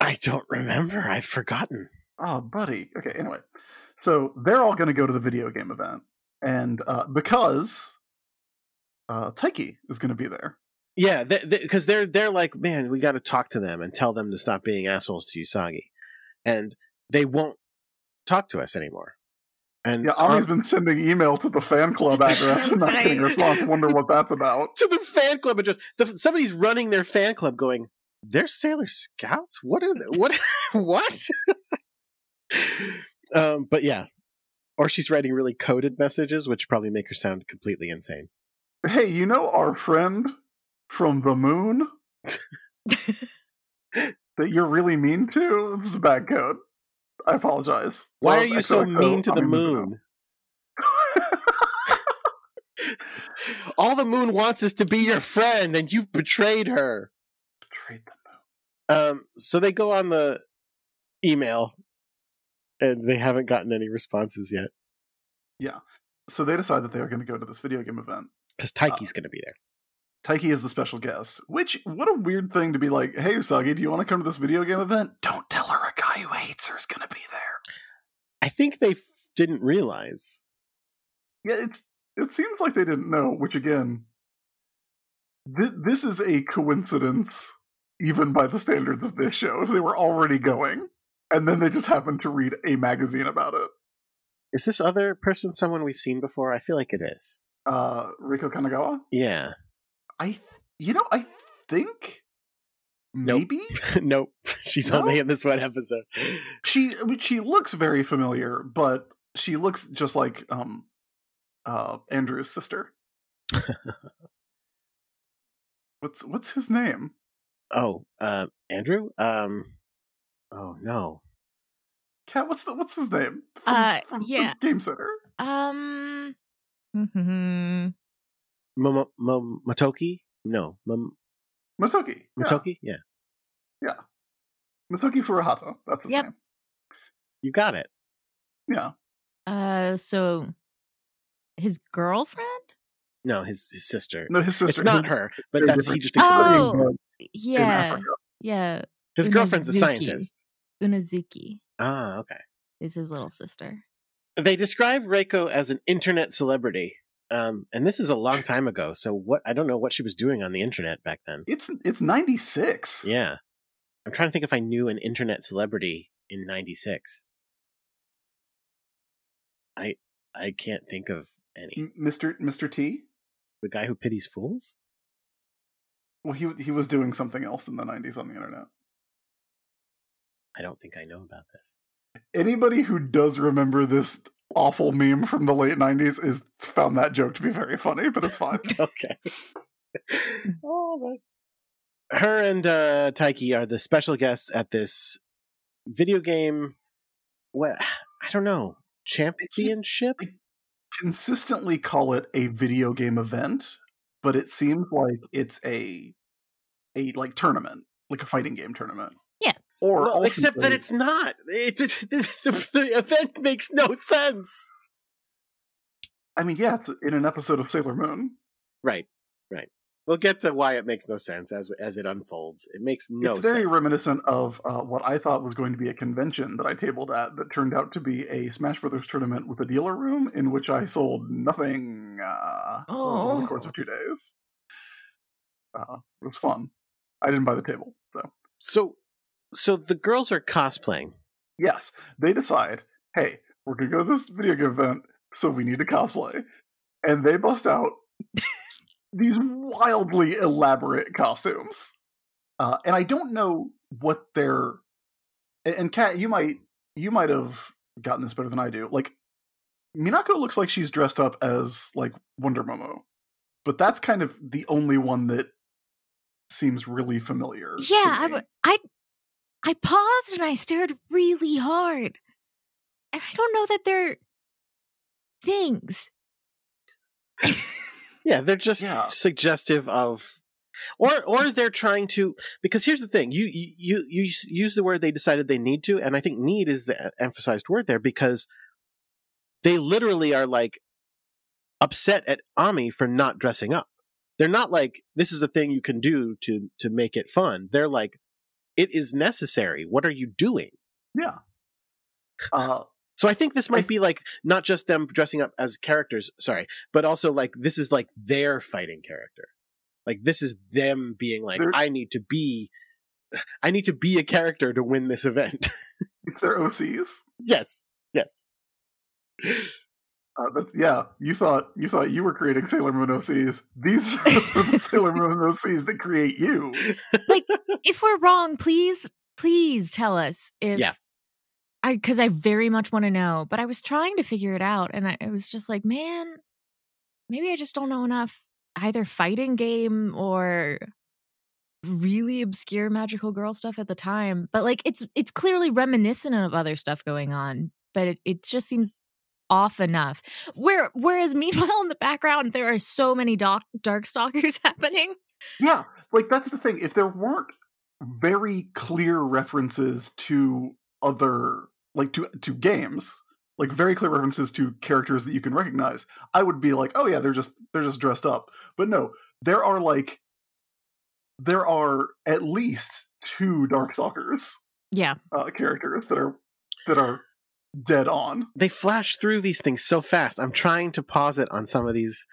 B: I don't remember. I've forgotten.
C: Oh, buddy. Okay, anyway. So they're all going to go to the video game event. And uh, because uh, Taiki is going to be there.
B: Yeah, because they, are they're like, man, we got to talk to them and tell them to stop being assholes to Usagi, and they won't talk to us anymore. And
C: Yeah, Ami's
B: um,
C: been sending email to the fan club address and not getting a (laughs) response. Wonder what that's about.
B: to the fan club address. The, somebody's running their fan club, going, "They're Sailor Scouts. What are they? What? (laughs) what?" (laughs) um, but yeah, or she's writing really coded messages, which probably make her sound completely insane.
C: Hey, you know our friend from the moon that you're really mean to? This is a bad code. I apologize.
B: Why
C: Love
B: are you so mean to the
C: Mizuno.
B: moon? All the moon wants is to be your friend, and you've betrayed her.
C: Betrayed the moon.
B: Um, so they go on the email, and they haven't gotten any responses yet Yeah.
C: So they decide that they are going to go to this video game event.
B: because Taiki's going to be there.
C: Taiki is the special guest. Which, what a weird thing to be like, hey, Usagi, do you want to come to this video game event? Don't tell her a guy who hates her is going to be there.
B: I think they f- didn't realize.
C: Yeah, it's it seems like they didn't know, which again, th- this is a coincidence, even by the standards of this show. If they were already going, and then they just happened to read a magazine about it.
B: Is this other person someone we've seen before? I feel like it is.
C: Uh, Riko Kanagawa?
B: Yeah.
C: I, th- you know, I think maybe (laughs)
B: nope. (laughs) She's
C: No?
B: only in this one episode.
C: she I mean, she looks very familiar, but she looks just like um uh Andrew's sister. (laughs) what's what's his name?
B: Oh, uh, Andrew? Um, oh no.
C: Cat, what's the what's his name? From,
D: Uh,
C: from- from
D: yeah.
C: Game Center.
D: Um. mhm.
B: Momo- Mo- Motoki? No. Mom-
C: Matoki. Yeah.
B: Motoki? Yeah.
C: Matoki Furuhata. That's his
D: Yep.
C: name.
B: You got it.
C: Yeah.
D: Uh. So, his girlfriend.
B: No, his his sister.
C: No, his sister.
B: it's not her, but
C: they're
B: that's he just thinks.
D: Oh.
C: bugs in
D: Yeah.
C: Africa.
D: Yeah.
B: his girlfriend's a scientist.
D: Unazuki
B: Ah, okay.
D: is his little sister.
B: They describe Reiko as an internet celebrity. Um, and this is a long time ago, so what I don't know what she was doing on the internet back then.
C: It's it's ninety six.
B: Yeah. I'm trying to think if I knew an internet celebrity in 96. I I can't think of any.
C: Mr. Mr. T.
B: The guy who pities fools?
C: Well, he he was doing something else in the nineties on the internet.
B: I don't think I know about this.
C: Anybody who does remember this awful meme from the late nineties is found that joke to be very funny, but it's fine. (laughs)
B: okay. oh, my. Her and uh, Taiki are the special guests at this video game. What I don't know championship.
C: Consistently call it a video game event, but it seems like it's a a like tournament, like a fighting game tournament.
D: Yes.
C: Or
B: Well, except that it's not. It, (laughs) it- the, the event makes no sense.
C: I mean, yeah, it's in an episode of Sailor Moon.
B: Right, right. We'll get to why it makes no sense as as it unfolds. It makes no
C: it's very
B: sense.
C: reminiscent of uh, what I thought was going to be a convention that I tabled at that turned out to be a Smash Brothers tournament with a dealer room in which I sold nothing uh, over
D: Oh.
C: the course of two days. Uh, it was fun. I didn't buy the table. So
B: So, so the girls are cosplaying.
C: yes, they decide, hey, we're gonna go to this video game event, so we need to cosplay, and they bust out these wildly elaborate costumes. Uh, and I don't know what they're. And, and Kat, you might you might have gotten this better than I do. Like Minako looks like she's dressed up as like Wonder Momo, but that's kind of the only one that seems really familiar.
D: Yeah, I,
C: me.
D: w- I I paused and I stared really hard. And I don't know that they're things. (laughs)
B: Yeah, they're just
C: Yeah.
B: suggestive of, or or they're trying to. Because here's the thing: you you you you use the word they decided they need to, and I think need is the uh, emphasized word there because they literally are like upset at Ami for not dressing up. They're not like this is a thing you can do to to make it fun. They're like it is necessary. What are you doing?
C: yeah. (sighs) Uh,
B: So I think this might be like not just them dressing up as characters, sorry, but also like this is like their fighting character. Like this is them being like, I need to be, (sighs) I need to be a character to win this event.
C: it's their OCs. (laughs)
B: yes, yes.
C: Uh, that's, yeah, you thought you thought you were creating Sailor Moon OCs. These (laughs) are the Sailor Moon OCs that create you.
D: Like, if we're wrong, please, please tell us if
B: Yeah.
D: I because I very much want to know. But I was trying to figure it out, and I, I was just like, man, maybe I just don't know enough either fighting game or really obscure magical girl stuff at the time. But like, it's it's clearly reminiscent of other stuff going on, but it, it just seems off enough. Where whereas meanwhile in the background there are so many dark Darkstalkers (laughs) happening.
C: Yeah, like that's the thing. If there weren't very clear references to other, like to to games, like very clear references to characters that you can recognize, I would be like, oh yeah, they're just they're just dressed up. But no, there are like there are at least two Darkstalkers.
D: Yeah.
C: uh, characters that are that are dead on.
B: They flash through these things so fast. I'm trying to pause it on some of these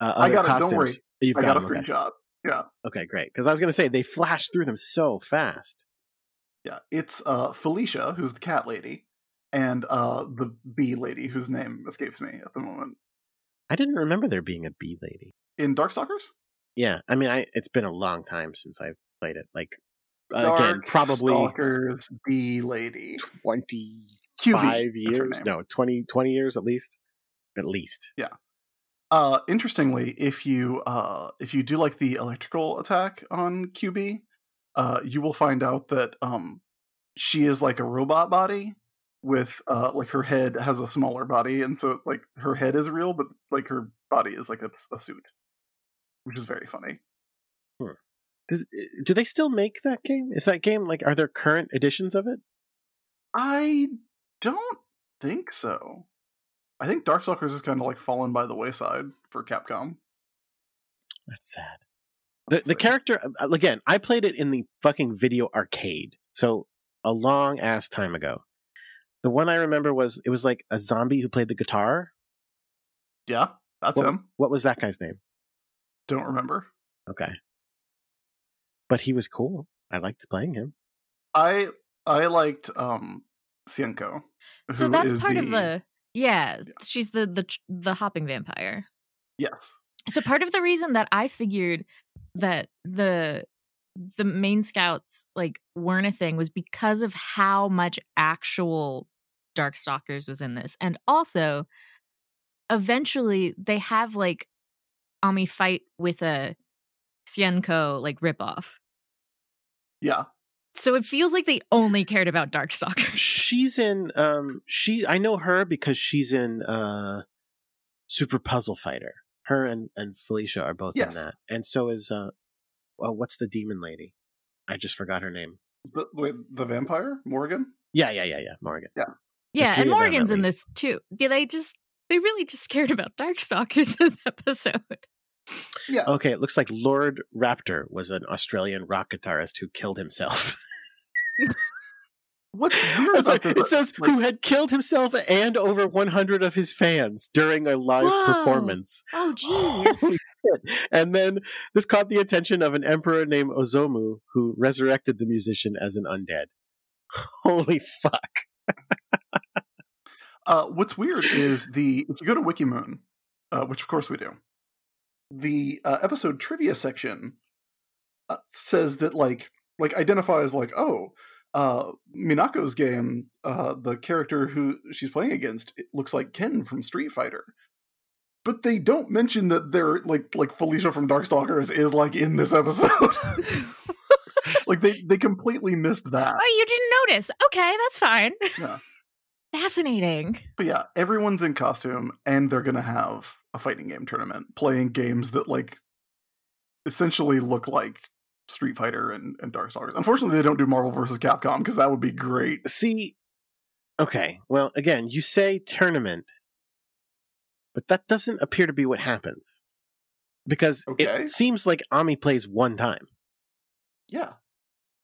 B: uh,
C: I
B: other
C: got it, don't
B: costumes.
C: worry.
B: You've
C: I got a
B: free okay.
C: screenshot. Yeah.
B: Okay, great. Because I was going to say they flash through them so fast.
C: Yeah, it's uh, Felicia, who's the cat lady, and uh, the bee lady, whose name escapes me at the moment.
B: I didn't remember there being a bee lady.
C: In Darkstalkers?
B: Yeah, I mean, I it's been a long time since I've played it. Like uh, again, probably
C: Darkstalkers bee lady.
B: Twenty
C: five Q-Bee,
B: five
C: that's her
B: years. No, 20, 20 years at least. At least. Yeah.
C: Uh, interestingly, if you uh, if you do like the electrical attack on Q-Bee, uh, you will find out that um, she is like a robot body with uh, like her head has a smaller body, and so like her head is real, but like her body is like a, a suit, which is very funny.
B: Is, do they still make that game? Is that game like? Are there current editions of it?
C: I don't think so. I think Darkstalkers is kind of like fallen by the wayside for Capcom.
B: That's sad. The the character uh, again. I played it in the fucking video arcade, so a long ass time ago. The one I remember was it was like a zombie who played the guitar.
C: Yeah, that's
B: What,
C: him.
B: what was that guy's name?
C: Don't remember.
B: Okay, but he was cool. I liked playing him.
C: I I liked um Hsien-Ko.
D: So that's
C: is
D: part of the yeah, she's the the the hopping vampire.
C: yes.
D: So part of the reason that I figured that the the main scouts like weren't a thing was because of how much actual Darkstalkers was in this. And also eventually they have like Ami fight with a Hsien-Ko like ripoff.
C: Yeah.
D: So it feels like they only cared about Darkstalkers.
B: She's in. Um, she. I know her because she's in uh, Super Puzzle Fighter. Her and and Felicia are both in that, and so is uh, well, what's the demon lady? I just forgot her name.
C: The wait, the vampire Morrigan.
B: Yeah, yeah, yeah, yeah. Morrigan.
D: Yeah,
B: Yeah,
D: and
B: of them, Morrigan's
D: in this too. Yeah, they just they really just cared about Darkstalkers (laughs) this episode.
C: Yeah.
B: Okay, it looks like Lord Raptor was an Australian rock guitarist who killed himself. (laughs)
C: What's (laughs) weird
B: sorry,
C: this?
B: it says
C: like-
B: who had killed himself and over 100 of his fans during a live
D: Whoa.
B: performance.
D: Oh, (laughs) jeez.
B: And then this caught the attention of an emperor named Ozomu, who resurrected the musician as an undead. Holy fuck!
C: Uh, what's weird is the if you go to Wikimoon, uh, which of course we do, the uh, episode trivia section uh, says that like like identifies like oh uh Minako's game uh the character who she's playing against it looks like Ken from Street Fighter but they don't mention that they're like like Felicia from Darkstalkers is like in this episode (laughs) like they they completely missed that
D: Oh, you didn't notice. Okay, that's fine.
C: Yeah.
D: Fascinating.
C: but yeah everyone's in costume and they're gonna have a fighting game tournament playing games that like essentially look like Street Fighter and, and Darkstalkers. Unfortunately, they don't do Marvel versus Capcom because that would be great.
B: See, okay, well, again, you say tournament, but that doesn't appear to be what happens because
C: Okay.
B: it seems like Ami plays one time.
C: Yeah,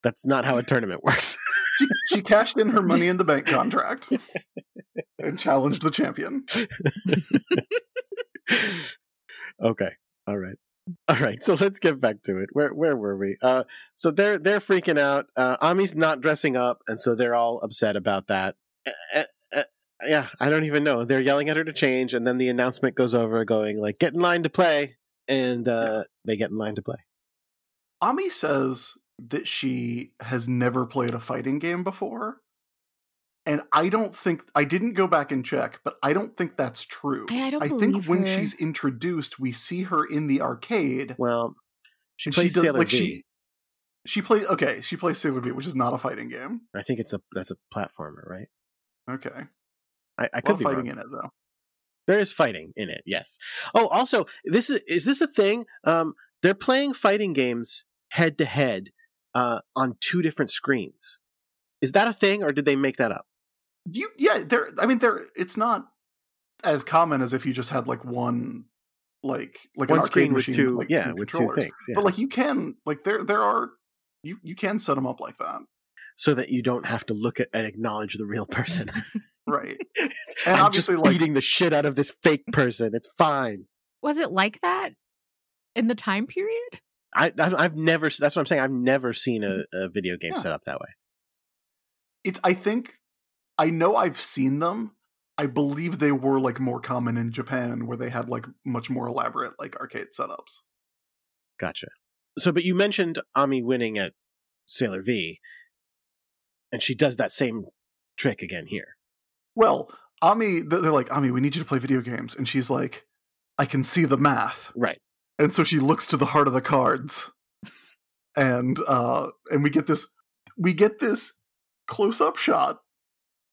B: That's not how a tournament works. (laughs)
C: she she cashed in her money in the bank contract and challenged the champion.
B: okay, all right. All right, so let's get back to it. Where where were we? Uh, so they're they're freaking out. Uh, Ami's not dressing up, and so they're all upset about that. Uh, uh, yeah, I don't even know. They're yelling at her to change, and then the announcement goes over, going like, "Get in line to play," and uh, they get in line to play.
C: Ami says that she has never played a fighting game before. And I don't think I didn't go back and check, but I don't think that's true.
D: I, I don't
C: I think when
D: her.
C: she's introduced, we see her in the arcade.
B: Well, she
C: and
B: plays
C: does-
B: Sailor
C: like
B: V.
C: she she plays okay, she plays Sailor V, which is not a fighting game.
B: I think it's a that's a platformer, right?
C: Okay.
B: I,
C: lot
B: could
C: of
B: be
C: fighting
B: wrong.
C: in it though.
B: There is fighting in it, yes. Oh, also, this is is this a thing? Um, they're playing fighting games head to head uh, on two different screens. Is that a thing, or did they make that up?
C: You yeah, there I mean there it's not as common as if you just had like one like like
B: One
C: an arcade
B: screen with
C: machine
B: two,
C: like,
B: yeah,
C: two
B: with two things, yeah.
C: But like you can like there there are you you can set them up like that.
B: so that you don't have to look at and acknowledge the real person. (laughs)
C: Right. (laughs) And
B: I'm just
C: obviously, like-
B: beating the shit out of this fake person. It's fine.
D: Was it like that in the time period?
B: I, I I've never. That's what I'm saying. I've never seen a, mm-hmm. a video game
C: Yeah.
B: set up that way.
C: It's I think I know I've seen them. I believe they were like more common in Japan where they had like much more elaborate like arcade setups.
B: Gotcha. So, but you mentioned Ami winning at Sailor V, and she does that same trick again here.
C: Well, Ami, they're like, Ami, we need you to play video games. And she's like, I can see the math.
B: Right.
C: And so she looks to the heart of the cards. And uh and we get this we get this close up shot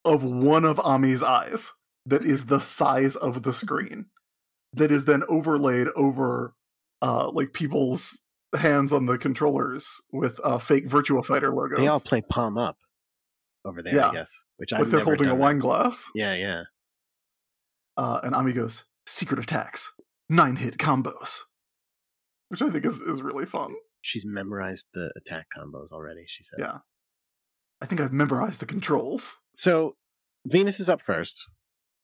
C: of one of Ami's eyes that is the size of the screen. That is then overlaid over uh like people's hands on the controllers with uh fake Virtua Fighter logos.
B: They all play palm up over there,
C: Yeah.
B: I guess. Which I've
C: they're holding a wine
B: that.
C: glass.
B: Yeah, yeah.
C: Uh, and Ami goes, secret attacks, nine hit combos. Which I think is, is really fun.
B: She's memorized the attack combos already. She says.
C: Yeah. I think I've memorized the controls.
B: So Venus is up first.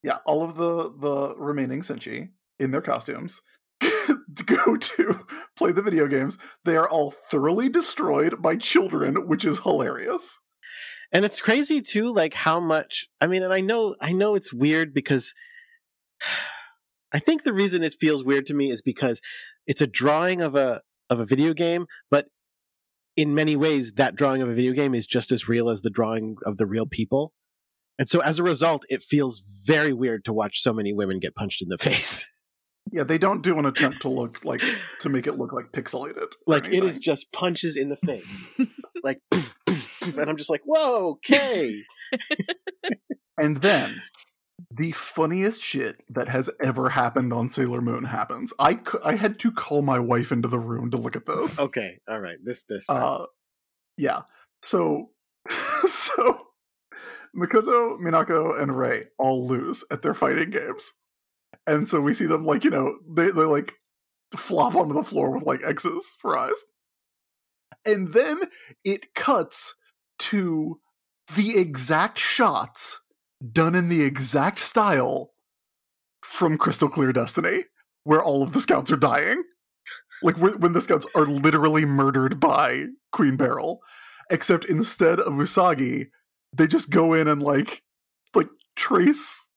C: Yeah, all of the the remaining Senshi in their costumes (laughs) go to play the video games. They are all thoroughly destroyed by children, which is hilarious.
B: and it's crazy too like how much i mean and i know i know it's weird because i think the reason it feels weird to me is because it's a drawing of a of a video game but in many ways that drawing of a video game is just as real as the drawing of the real people. And so as a result it feels very weird to watch so many women get punched in the (laughs) face.
C: Yeah, they don't do an attempt to look like to make it look like pixelated. or
B: like it is just punches in the face. (laughs) Like poof, poof, poof, and i'm just like whoa okay.
C: And then the funniest shit that has ever happened on Sailor Moon happens. I, I had to call my wife into the room to look at this.
B: okay all right this this
C: Uh, yeah. So, (laughs) so Makoto, Minako, and Rei all lose at their fighting games, and so we see them like you know they they like flop onto the floor with like X's for eyes, and then it cuts to the exact shots done in the exact style from Crystal Clear Destiny, where all of the scouts are dying. like when, the scouts are literally murdered by Queen Beryl, except instead of Usagi, they just go in and like like trace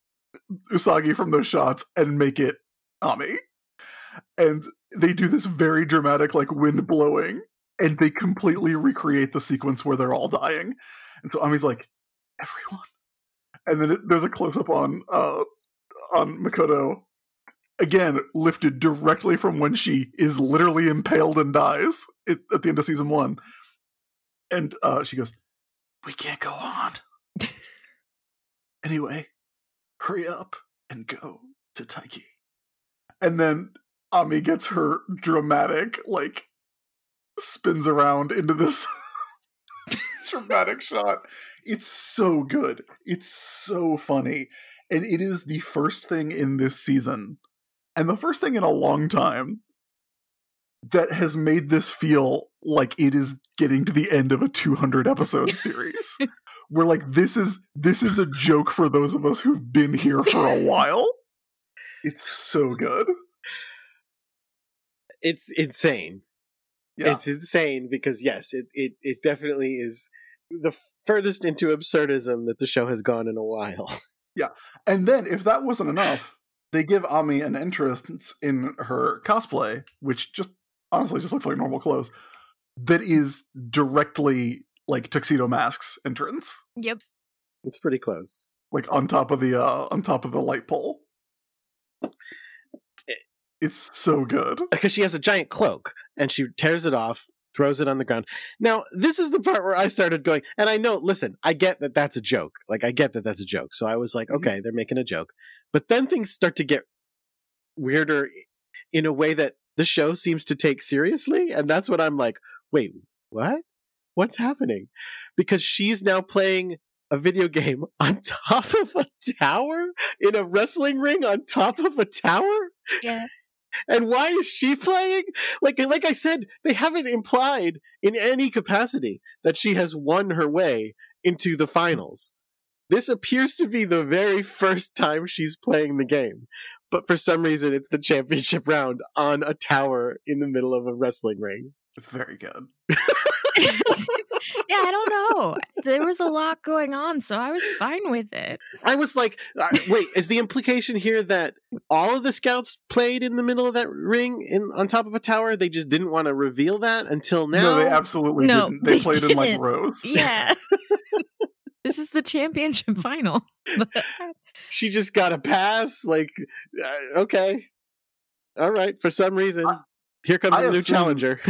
C: Usagi from those shots and make it Ami. And they do this very dramatic like wind blowing and they completely recreate the sequence where they're all dying. And so Ami's like, everyone. And then it, there's a close up on uh on Makoto again lifted directly from when she is literally impaled and dies at, at the end of season one. And uh, she goes, "We can't go on." (laughs) anyway, hurry up and go to Taiki. And then Ami gets her dramatic, like, spins around into this (laughs) (laughs) dramatic shot. It's so good. It's so funny. And it is the first thing in this season, and the first thing in a long time, that has made this feel like it is getting to the end of a 200 episode series. (laughs) We're like, this is this is a joke for those of us who've been here for a while. It's so good.
B: It's insane.
C: Yeah.
B: It's insane because yes, it, it it definitely is the furthest into absurdism that the show has gone in a while. (laughs) Yeah.
C: And then, if that wasn't enough, they give Ami an entrance in her cosplay, which just honestly just looks like normal clothes, that is directly like tuxedo masks entrance,
D: Yep.
B: It's pretty close.
C: like on top of the uh on top of the light pole. It's so good.
B: Because she has a giant cloak and she tears it off, throws it on the ground. Now, this is the part where I started going, and I know, listen, I get that that's a joke. Like, I get that that's a joke. So I was like,
C: Mhm.
B: okay, they're making a joke. But then things start to get weirder in a way that the show seems to take seriously. And that's what I'm like, wait, what? What's happening? Because she's now playing a video game (laughs) on top of a tower in a wrestling ring on top of a tower?
D: Yeah.
B: And why is she playing? Like like I said, they haven't implied in any capacity that she has won her way into the finals. This appears to be the very first time she's playing the game. But for some reason it's the championship round on a tower in the middle of a wrestling ring.
C: It's very good. (laughs) (laughs)
D: yeah, I don't know. There was a lot going on, so I was fine with it.
B: I was like, uh, wait, is the implication here that all of the scouts played in the middle of that ring in on top of a tower? They just didn't want to reveal that until now.
C: No, they absolutely
D: No,
C: didn't. They,
D: they
C: played in like rows.
D: Yeah. (laughs) this is the championship final. (laughs)
B: she just got a pass. Like, uh, okay, all right. For some reason,
C: I-
B: here comes
C: I
B: a new
C: assume-
B: challenger.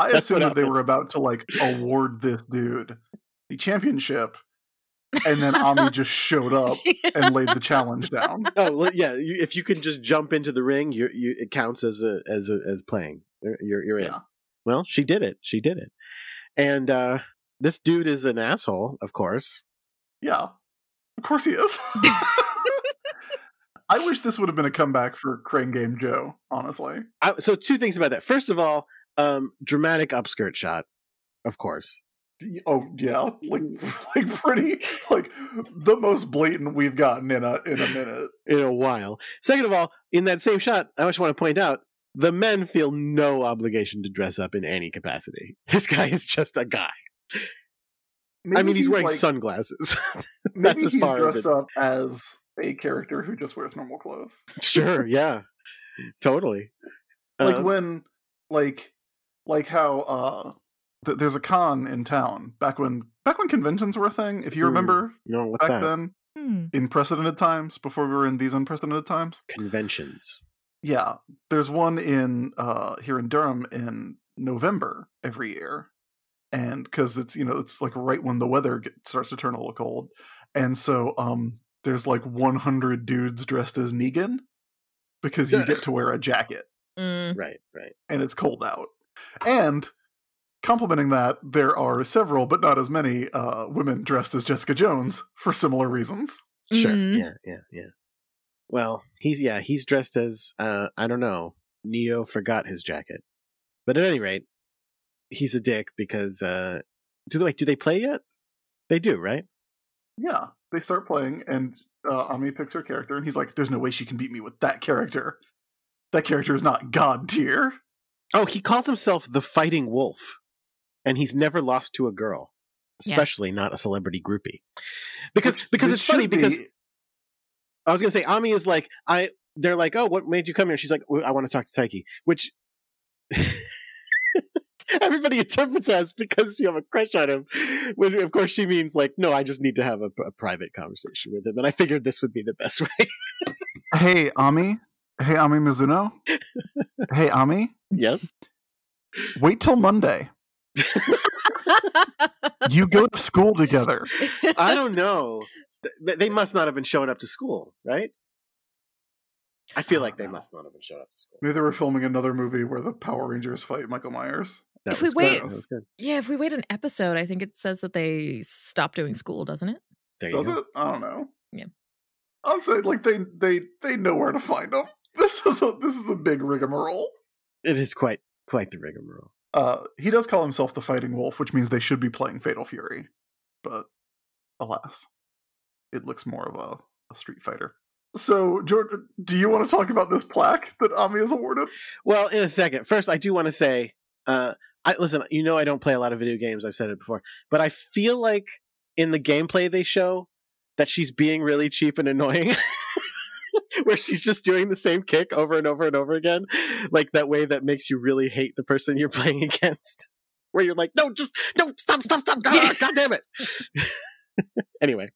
C: I
B: That's
C: assumed that they were about to like award this dude the championship, and then Ami just showed (laughs) up and laid the challenge down.
B: oh, well, yeah. You, if you can just jump into the ring, you, you it counts as a as a, as playing. You're you're, in.
C: Yeah.
B: Well, she did it. She did it. And uh this dude is an asshole, of course.
C: Yeah, of course he is. (laughs) I wish this would have been a comeback for Crane Game Joe. Honestly,
B: I, so two things about that. First of all, um, dramatic upskirt shot, of course.
C: Oh yeah, like (laughs) like pretty like the most blatant we've gotten in a in a minute.
B: in a while. Second of all, in that same shot, I just want to point out the men feel no obligation to dress up in any capacity. (laughs) This guy is just a guy. I mean, he's, wearing
C: like,
B: sunglasses. (laughs)
C: maybe
B: That's as
C: he's
B: far as
C: dressed
B: it.
C: up as a character who just wears normal clothes.
B: Sure, yeah, totally.
C: like
B: Um,
C: when like like how uh th- there's a con in town back when back when conventions were a thing if you
B: Hmm,
C: remember
B: no, what's
C: back
B: that?
C: then
D: Hmm.
C: in precedented times before we were in these unprecedented times
B: Conventions.
C: yeah there's one in uh here in durham in november every year and because it's you know it's like right when the weather get, starts to turn a little cold and so um there's like 100 dudes dressed as negan because you get to (laughs) wear a jacket
D: Mm.
B: Right, right.
C: and it's cold out. And complementing that, there are several, but not as many, uh, women dressed as Jessica Jones for similar reasons.
B: Sure.
D: Mhm.
B: Yeah, yeah, yeah. Well, he's yeah, he's dressed as uh I don't know. Neo forgot his jacket. But at any rate, he's a dick because uh do they wait, do they play yet? They do, right?
C: Yeah, they start playing, and uh, Ami picks her character, and he's like, "There's no way she can beat me with that character." that character is not god tier.
B: Oh, he calls himself the Fighting Wolf, and he's never lost to a girl,
D: Yeah.
B: especially not a celebrity groupie. Because
C: Which-
B: because
C: which
B: it's funny
C: should
B: because I was gonna say Ami is like I. They're like, oh, what made you come here? She's like, I want to talk to Taiki, which (laughs) everybody interprets as because you have a crush on him. When of course she means like, no, I just need to have a, a private conversation with him, and I figured this would be the best (laughs) way.
C: hey Ami, hey Ami Mizuno, (laughs) hey Ami,
B: yes.
C: wait till Monday. You go to school together.
B: I don't know. They must not have been showing up to school, right? I feel
C: I
B: like
C: don't
B: they
C: know.
B: must not have been showing up to school.
C: Maybe they were filming another movie where the Power Rangers fight Michael Myers.
B: That
D: If we
B: was
D: wait-
B: That was good.
D: yeah, if we wait an episode, I think it says that they stop doing school, doesn't it?
B: There
C: Does it? I don't know.
D: Yeah.
C: I'm saying like they they they know where to find them. (laughs) This is a this is a big rigmarole.
B: It is quite quite the rigmarole.
C: Uh, he does call himself the Fighting Wolf, which means they should be playing Fatal Fury, but alas, it looks more of a, a Street Fighter. So, Jordan, do you want to talk about this plaque that Ami is awarded?
B: Well, in a second. First, I do want to say, uh, I listen. You know, I don't play a lot of video games. I've said it before, but I feel like in the gameplay they show that she's being really cheap and annoying. (laughs) (laughs) Where she's just doing the same kick over and over and over again, like that way that makes you really hate the person you're (laughs) playing against. Where you're like, no, just no, stop, stop, stop, God, God damn it. (laughs) anyway,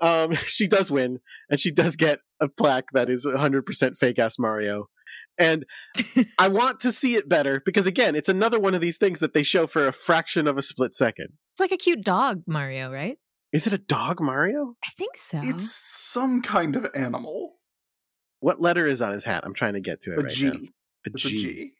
B: um, she does win, and she does get a plaque that is 100% fake ass Mario. And I want to see it better because, again, it's another one of these things that they show for a fraction of a split second.
D: It's like a cute dog, Mario, right?
B: Is it a dog Mario?
D: I think so.
C: It's some kind of animal.
B: What letter is on his hat? I'm trying to get to it
C: A
B: right
C: G.
B: now. A
C: It's a G.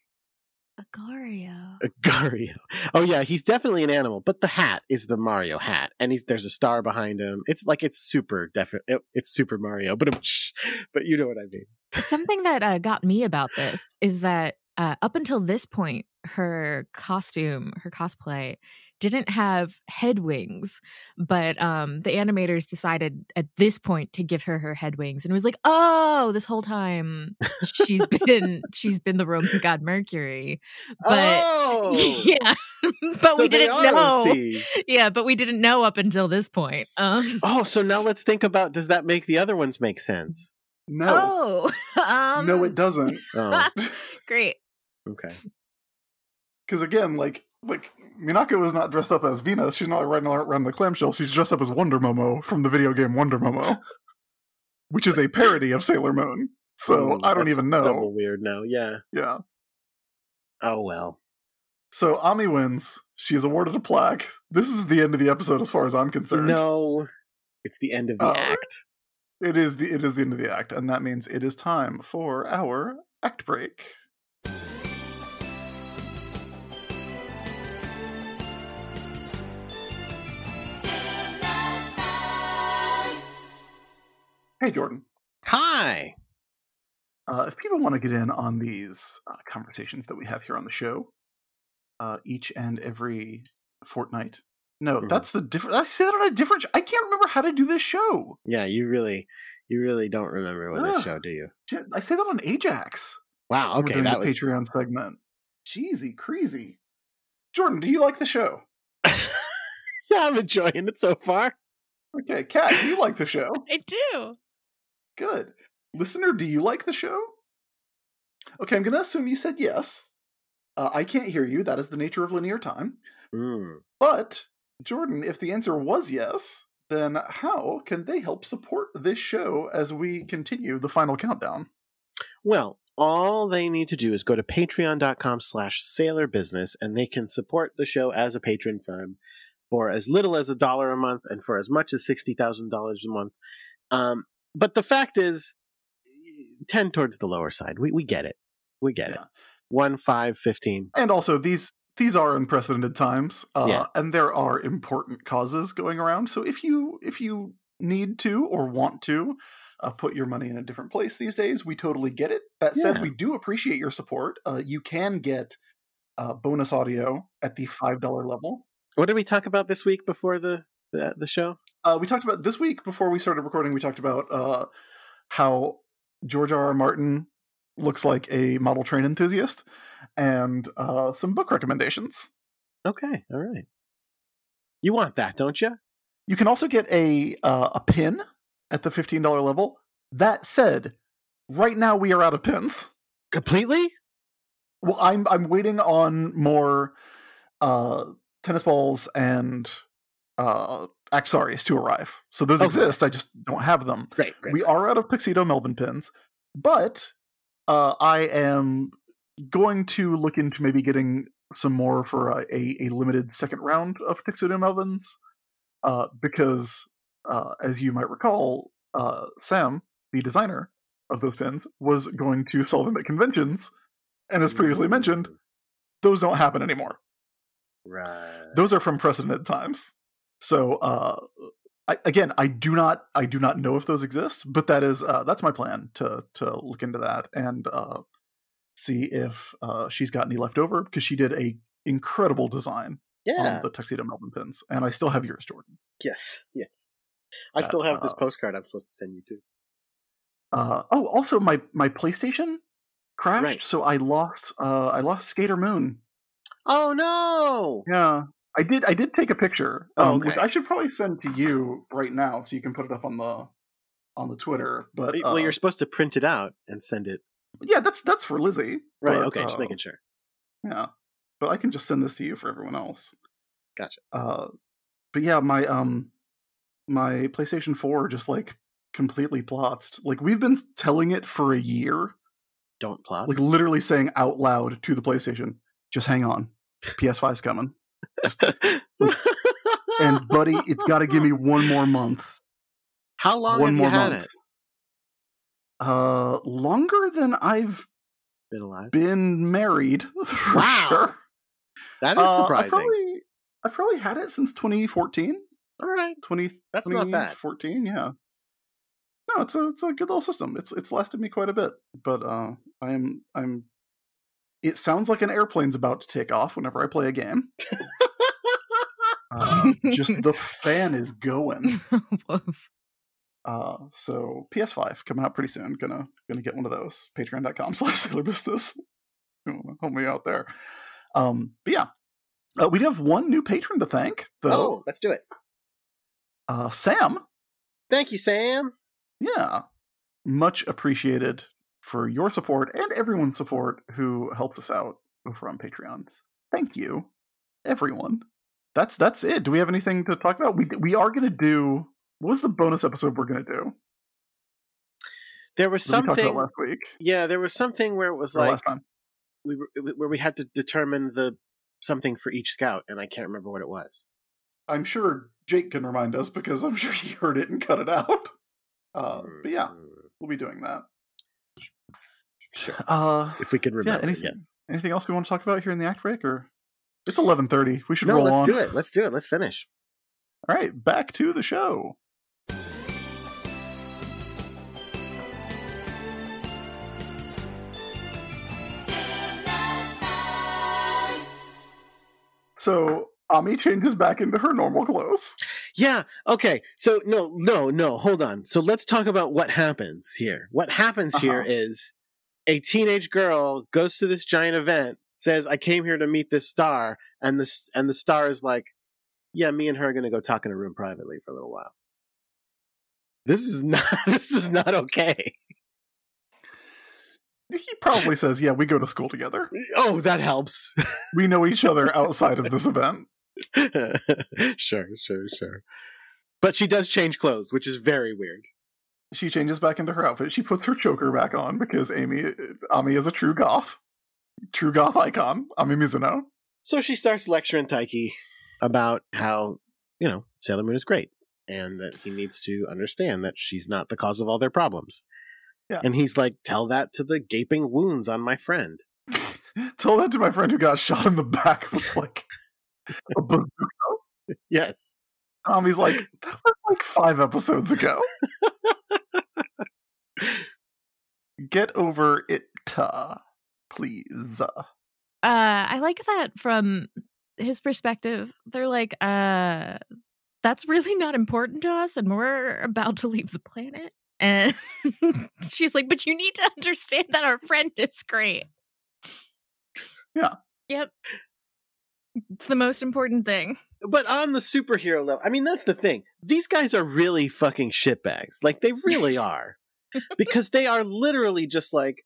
D: Agario.
B: A Gario. Oh yeah, he's definitely an animal, but the hat is the Mario hat, and he's there's a star behind him. It's like it's super definite. It, it's Super Mario, but (laughs) but you know what I mean.
D: Something that uh, got me about this is that uh, up until this point, her costume, her cosplay, didn't have head wings, but um, the animators decided at this point to give her her head wings, and it was like, oh, this whole time she's been (laughs) she's been the Roman god Mercury, but
B: oh, (laughs)
D: yeah, but
B: so
D: we didn't know.
B: OCs.
D: Yeah, but we didn't know up until this point. Um,
B: Oh, so now let's think about does that make the other ones make sense?
C: No.
D: oh, um, (laughs)
C: no, it doesn't.
B: Oh,
D: great.
B: okay.
C: Because again, like like Minako is not dressed up as Venus. She's not riding around the clamshell. She's dressed up as Wonder Momo from the video game Wonder Momo, (laughs) which is a parody of Sailor Moon. So
B: Ooh,
C: I don't even know.
B: Double weird now. Yeah.
C: Yeah.
B: Oh well.
C: So Ami wins. She is awarded a plaque. This is the end of the episode, as far as I'm concerned.
B: No, it's the end of the
C: Oh.
B: act.
C: It is the it is the end of the act, and that means it is time for our act break. Hey Jordan,
B: Hi.
C: uh, if people want to get in on these uh, conversations that we have here on the show, uh, each and every fortnight. No,
B: Mhm.
C: that's the different. I say that on a different. I can't remember how to do this show.
B: Yeah, you really, you really don't remember what this show, do you?
C: I say that on Ajax.
B: Wow.
C: We're
B: Okay,
C: doing
B: that
C: the
B: was.
C: Patreon segment. Jeezy, crazy. Jordan, do you like the show? (laughs)
B: yeah, I'm enjoying it so far.
C: Okay, Kat, do you like the show?
D: I do.
C: Good. Listener, do you like the show? Okay, I'm going to assume you said yes. Uh, I can't hear you. That is the nature of linear time.
B: Mm.
C: But, Jordan, if the answer was yes, then how can they help support this show as we continue the final countdown?
B: Well, all they need to do is go to patreon.com slash sailor business and they can support the show as a patron firm for as little as a dollar a month and for as much as $60,000 a month. Um, but the fact is, tend towards the lower side. We, we get it. We get it.
C: Yeah.
B: One, five, fifteen.
C: And also, these these are unprecedented times, uh,
B: Yeah.
C: and there are important causes going around. So if you if you need to or want to uh, put your money in a different place these days, we totally get it. That said,
B: Yeah.
C: we do appreciate your support. Uh, you can get uh, bonus audio at the five dollar level.
B: What did we talk about this week before the, the, the show?
C: Uh, we talked about this week before we started recording. We talked about uh, how George R. R. Martin looks like a model train enthusiast, and uh, some book recommendations.
B: Okay, all right. You want that, don't you?
C: You can also get a uh, a pin at the fifteen dollar level. That said, right now we are out of pins.
B: Completely?
C: Well, I'm I'm waiting on more uh, tennis balls and uh, Axaris to arrive. So those
B: Okay.
C: exist. I just don't have them.
B: Great, great.
C: We are out of Tuxedo Melvin pins, but uh, I am going to look into maybe getting some more for a, a, a limited second round of Tuxedo Melvins, uh, because uh, as you might recall, uh, Sam, the designer of those pins, was going to sell them at conventions, and as previously mentioned, those don't happen anymore
B: Right.
C: those are from precedent times so uh I, again i do not i do not know if those exist but that is uh that's my plan to to look into that and uh see if uh she's got any left over because she did a incredible design
B: yeah.
C: on the tuxedo melvin pins and i still have yours jordan
B: Yes, yes. I still have this
C: uh,
B: postcard I'm supposed to send you too.
C: uh oh also my my playstation crashed
B: Right.
C: so i lost uh i lost skater moon
B: Oh no!
C: Yeah, I did. I did take a picture,
B: Oh,
C: um, which. I should probably send to you right now, so you can put it up on the on the Twitter. But
B: well,
C: uh,
B: you're supposed to print it out and send it.
C: yeah, that's that's for Lizzie.
B: Right.
C: but,
B: okay. Just
C: uh,
B: making sure.
C: Yeah, but I can just send this to you for everyone else.
B: Gotcha.
C: Uh, but yeah, my um, my PlayStation Four just like completely plotzed. Like we've been telling it for a year,
B: Don't plot.
C: like literally saying out loud to the PlayStation, "Just hang on, PS5's coming." (laughs) And buddy, it's got to give me one more month.
B: How long
C: one
B: have
C: more
B: you had
C: month.
B: it?
C: Uh, longer than I've
B: Been alive.
C: been married, (laughs) for
B: Wow.
C: sure.
B: That is
C: Uh,
B: surprising.
C: I've probably, I've probably had it since 2014.
B: All right.
C: 20,
B: That's not bad.
C: 2014, yeah. No, it's a it's a good little system. It's it's lasted me quite a bit, but uh, I'm I'm. It sounds like an airplane's about to take off whenever I play a game. Uh, just the fan is going. (laughs) Uh, so PS5 coming out pretty soon. Gonna gonna get one of those. Patreon.com (laughs) slash Sailor Business. You Help me out there. Um, but yeah, uh, we do have one new patron to thank, Though.
B: oh, let's do it.
C: Uh, Sam.
B: Thank you, Sam.
C: Yeah, much appreciated for your support and everyone's support who helps us out over on Patreon. Thank you, everyone. That's that's it. Do we have anything to talk about? We we are gonna do. What was the bonus episode we're gonna do?
B: There was something.
C: about last week.
B: Yeah, there was something where it was
C: or
B: like
C: last time.
B: we were, where we had to determine the something for each scout, and I can't remember what it was.
C: I'm sure Jake can remind us because I'm sure he heard it and cut it out. Uh, but yeah,
B: Mm,
C: we'll be doing that.
B: Sure.
C: Uh,
B: If we could remember,
C: anything-
B: yes.
C: anything else we want to talk about here in the act break, or it's 11:30. We should
B: No,
C: roll
B: let's
C: on.
B: do it. Let's do it. Let's finish.
C: All right, back to the show. So Ami changes back into her normal clothes.
B: Yeah. Okay. So no, no, no. Hold on. So let's talk about what happens here. What happens here
C: Uh-huh.
B: is a teenage girl goes to this giant event, says, "I came here to meet this star," and this and the star is like, "Yeah, me and her are going to go talk in a room privately for a little while." This is not. (laughs) This is not okay.
C: He probably says, "Yeah, we go to school together. (laughs)
B: Oh, that helps. (laughs)
C: We know each other outside of this event."
B: sure, sure, sure. But she does change clothes, which is very weird.
C: She changes back into her outfit. She puts her choker back on because Amy Ami is a true goth, true goth icon. Ami Mizuno.
B: So she starts lecturing Taiki about how, you know, Sailor Moon is great and that he needs to understand that she's not the cause of all their problems.
C: Yeah.
B: And he's like, tell that to the gaping wounds on my friend. (laughs)
C: Tell that to my friend who got shot in the back with like a bazooka. (laughs)
B: Yes.
C: Tommy's like, that was like five episodes ago. (laughs) Get over it, please.
D: Uh, I like that from his perspective. They're like, uh, that's really not important to us, and we're about to leave the planet. And (laughs) she's like, but you need to understand that our friend is great.
C: Yeah.
D: Yep. It's the most important thing.
B: But on the superhero level, I mean, that's the thing. These guys are really fucking shitbags. Like, they (laughs) really are. Because they are literally just like,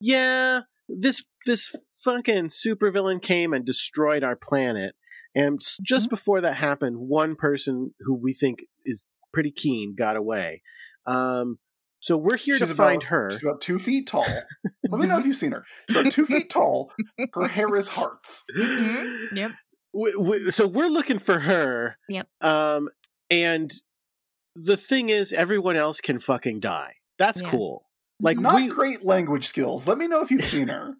B: yeah, this this fucking supervillain came and destroyed our planet. And s- just
D: Mhm.
B: before that happened, one person who we think is pretty keen got away. Um, so we're here
C: She's
B: to find her.
C: She's about two feet tall. (laughs) Let me know if you've seen her. She's about two feet tall. Her hair is hearts.
D: Mhm. Yep.
B: w- w- so we're looking for her.
D: Yep.
B: Um, and the thing is, everyone else can fucking die. That's
D: Yeah.
B: cool. Like mm-hmm.
C: Not
B: we,
C: great language skills. Let me know if you've seen her.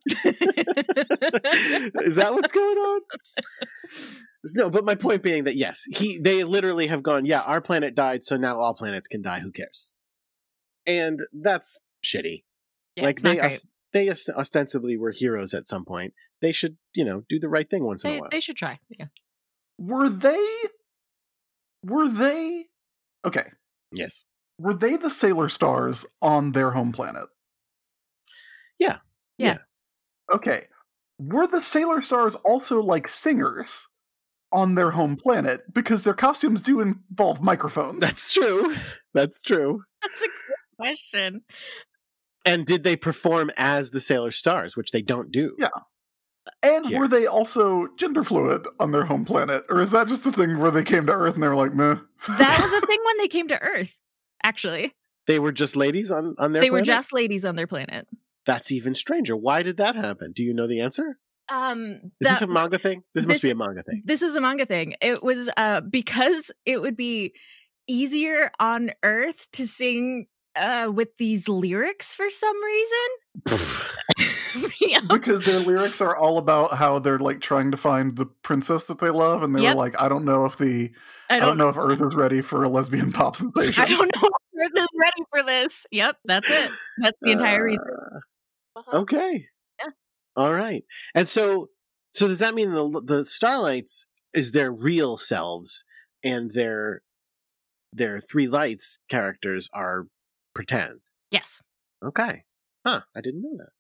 B: is that what's going on? No, but my point being that yes, he they literally have gone. Yeah, our planet died, so now all planets can die. Who cares? And that's shitty.
D: Yeah,
B: like they
D: great.
B: os- they os- ostensibly were heroes at some point. They should you know do the right thing once in a while.
D: they should try. Yeah.
C: Were they? Were they? Okay.
B: yes.
C: Were they the Sailor Stars on their home planet?
B: Yeah.
D: Yeah.
C: Okay. Were the Sailor Stars also like singers on their home planet? Because their costumes do involve microphones.
B: That's true. That's true. (laughs)
D: That's a good question.
B: And did they perform as the Sailor Stars, which they don't do?
C: Yeah. and
B: here.
C: were they also gender fluid on their home planet? Or is that just a thing where they came to Earth and they were like, meh?
D: That was (laughs) a thing when they came to Earth, actually.
B: They were just ladies on on their
D: they were
B: planet?
D: just ladies on their planet.
B: That's even stranger. Why did that happen? Do you know the answer?
D: Um,
B: Is this a manga thing? This, must be a manga thing.
D: this is a manga thing. It was uh because it would be easier on Earth to sing uh with these lyrics for some reason. (laughs) (laughs) Yeah. (laughs)
C: because their lyrics are all about how they're like trying to find the princess that they love, and they
D: Yep.
C: were like, I don't know if the
D: I
C: I
D: don't,
C: don't know if Earth is ready for a lesbian pop (laughs) (laughs) sensation.
D: I don't know if Earth is ready for this. Yep, that's it. That's the entire reason.
B: Uh, okay.
D: Yeah.
B: All right. And so, so does that mean the the Starlights is their real selves, and their their three lights characters are pretend?
D: Yes.
B: Okay. Huh. I didn't know that.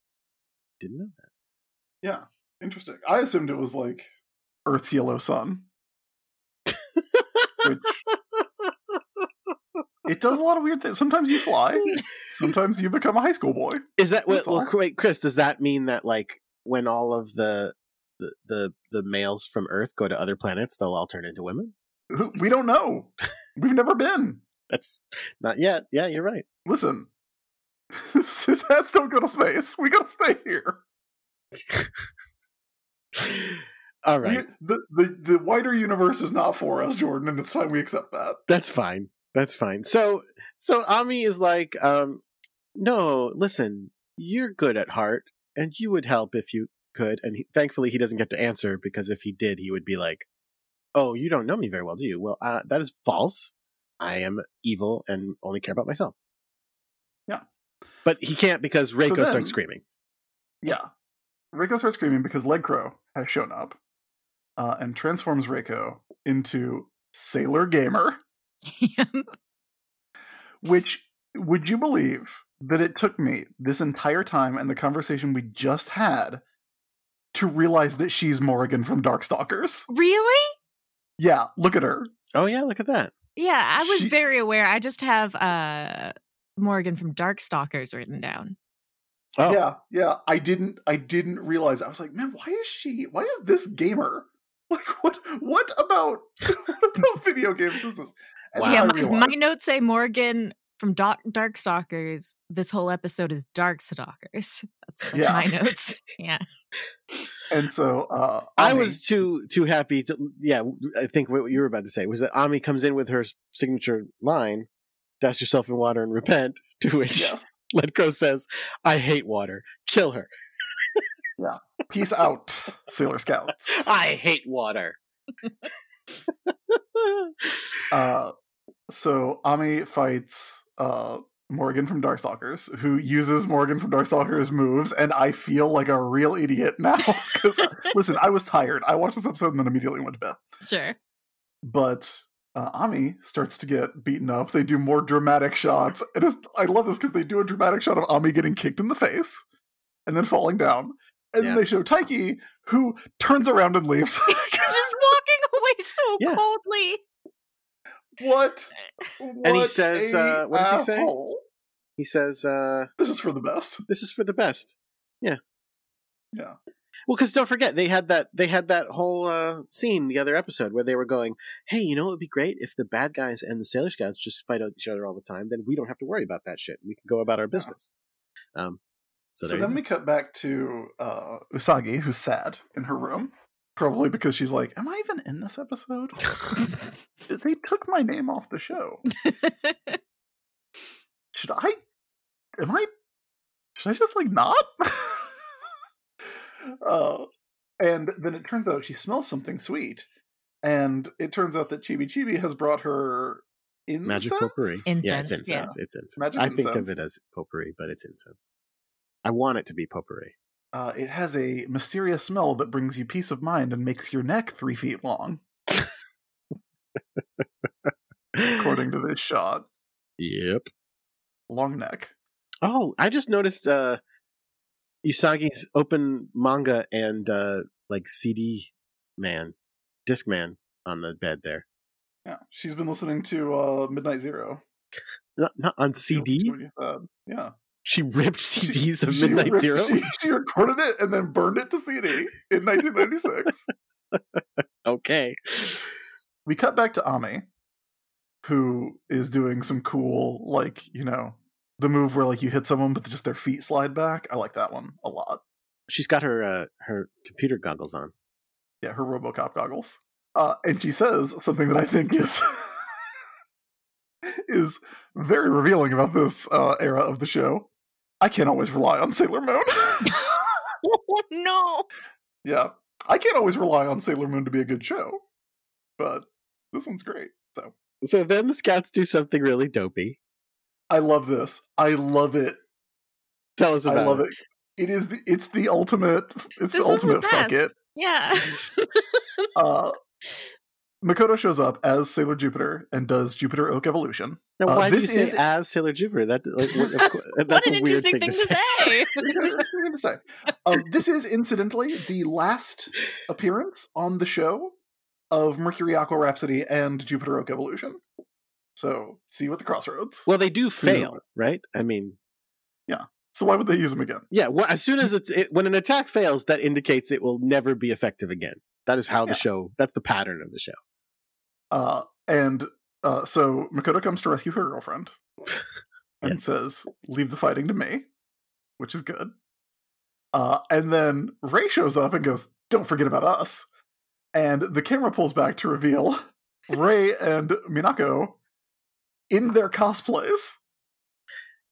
B: Didn't know that.
C: Yeah, interesting. I assumed it was like Earth's yellow sun. Which it does a lot of weird things. Sometimes you fly, sometimes you become a high school boy.
B: Is that well,
C: That's
B: well wait, Chris? Does that mean that like when all of the the the, the males from Earth go to other planets, they'll all turn into women?
C: We don't know. We've never been. (laughs)
B: That's not yet. Yeah, you're right.
C: Listen, hats don't go to space. We gotta stay here. (laughs)
B: all right.
C: We- the, the the wider universe is not for us, Jordan, and it's time we accept that.
B: That's fine. That's fine. So so Ami is like, um, no, listen, you're good at heart, and you would help if you could. And he, thankfully, he doesn't get to answer because if he did, he would be like, "Oh, you don't know me very well, do you?" Well, uh, that is false. I am evil and only care about myself.
C: Yeah.
B: but he can't because Reiko
C: then-
B: starts screaming.
C: Yeah. Reiko starts screaming because Lead Crow has shown up uh, and transforms Reiko into Sailor Gamer, (laughs) which would you believe that it took me this entire time and the conversation we just had to realize that she's Morrigan from Darkstalkers?
D: really?
C: Yeah, look at her.
B: Oh yeah, look at that.
D: Yeah, I was
C: She-
D: very aware. I just have uh Morrigan from Darkstalkers written down.
B: Oh,
C: Yeah, yeah. I didn't I didn't realize. I was like, man, why is she why is this gamer? (laughs) Like what what about (laughs) what about video games is this? And
B: Wow.
D: Yeah, my, my notes say Morrigan from Dark Darkstalkers. This whole episode is Darkstalkers. (laughs) That's, that's
C: Yeah.
D: my notes. Yeah.
C: and so uh
B: I
C: Ami-
B: was too too happy to. Yeah, I think what you were about to say was that Ami comes in with her signature line, "Douse yourself in water and repent." (laughs) To which
C: yes. (laughs)
B: Lead Crow says, "I hate water. Kill her. (laughs) yeah.
C: Peace out, Sailor Scouts.
B: I hate water."
C: Uh, so Ami fights uh, Morrigan from Darkstalkers, who uses Morrigan from Darkstalkers moves, and I feel like a real idiot now. Because listen, I was tired. I watched this episode and then immediately went to bed.
D: Sure.
C: But uh, Ami starts to get beaten up. They do more dramatic shots. It is, I love this because they do a dramatic shot of Ami getting kicked in the face and then falling down. And
B: Yeah.
C: then they show Taiki, who turns around and leaves. (laughs)
D: Just walking (laughs) away so
B: Yeah.
D: coldly.
C: what?
B: And he says,
C: a
B: uh, what does he say? He says, uh,
C: This is for the best.
B: "This is for the best." Yeah.
C: Yeah.
B: Well, because don't forget they had that they had that whole uh, scene the other episode where they were going, "Hey, you know it would be great if the bad guys and the Sailor Scouts just fight each other all the time. Then we don't have to worry about that shit. We can go about our business." Um, so,
C: So, then we cut back to uh, Usagi, who's sad in her room. Probably because she's like, Am I even in this episode? (laughs) they took my name off the show. (laughs) Should I? Am I? Should I just like not? (laughs) uh, and then it turns out she smells something sweet. And it turns out that Chibi Chibi has brought her incense?
B: magic potpourri. yeah, it's
D: Incense, yeah.
B: It's incense.
C: Magic
B: I think of it as potpourri, but it's incense. I want it to be potpourri.
C: Uh, it has a mysterious smell that brings you peace of mind and makes your neck three feet long, according to this shot. (laughs)
B: Yep.
C: Long neck.
B: Oh, I just noticed uh Usagi's open manga and uh like CD man, disc man on the bed there.
C: Yeah, she's been listening to uh, Midnight Zero.
B: Not, not on CD.
C: What you said. Yeah.
B: She ripped
C: She-
B: CDs of
C: she
B: Midnight
C: ripped-
B: Zero.
C: She, she recorded it and then burned it to CD in 1996. (laughs)
B: Okay.
C: we cut back to Ami, who is doing some cool, like, you know, the move where like you hit someone but just their feet slide back. I like that one a lot.
B: She's got her uh her computer goggles on.
C: Yeah, her RoboCop goggles. Uh, and she says something that I think is (laughs) is very revealing about this uh, era of the show. I can't always rely on Sailor Moon. (laughs)
D: no.
C: yeah, I can't always rely on Sailor Moon to be a good show, but this one's great. So
B: So then the scouts do something really dopey.
C: I love this. I love it.
B: Tell us about
C: I love
B: it.
C: it. It is the it's the ultimate. It's
D: This
C: the
D: is the
C: ultimate fuck it.
D: Yeah.
C: Uh, Makoto shows up as Sailor Jupiter and does Jupiter Oak Evolution.
B: Now,
C: Uh,
B: why do you
C: this
B: say
C: is-
B: as Sailor Jupiter? That like, what- of (laughs) that's
D: what an
B: a weird
D: interesting thing, to say.
C: I'm gonna say. (laughs) (laughs) Um, this is incidentally the last appearance on the show of Mercury Aqua Rhapsody and Jupiter Oak Evolution. So see you at the crossroads.
B: Well, they do fail, right? I mean, yeah.
C: so why would they use them again?
B: yeah. Well, as soon as it's it, when an attack fails, that indicates it will never be effective again. That is how
C: Yeah.
B: the show. That's the pattern of the show.
C: Uh, and uh, so Makoto comes to rescue her girlfriend (laughs) and
B: Yes.
C: says, "Leave the fighting to me," which is good. Uh, and then Rei shows up and goes, "Don't forget about us." And the camera pulls back to reveal (laughs) Rei and Minako in their cosplays.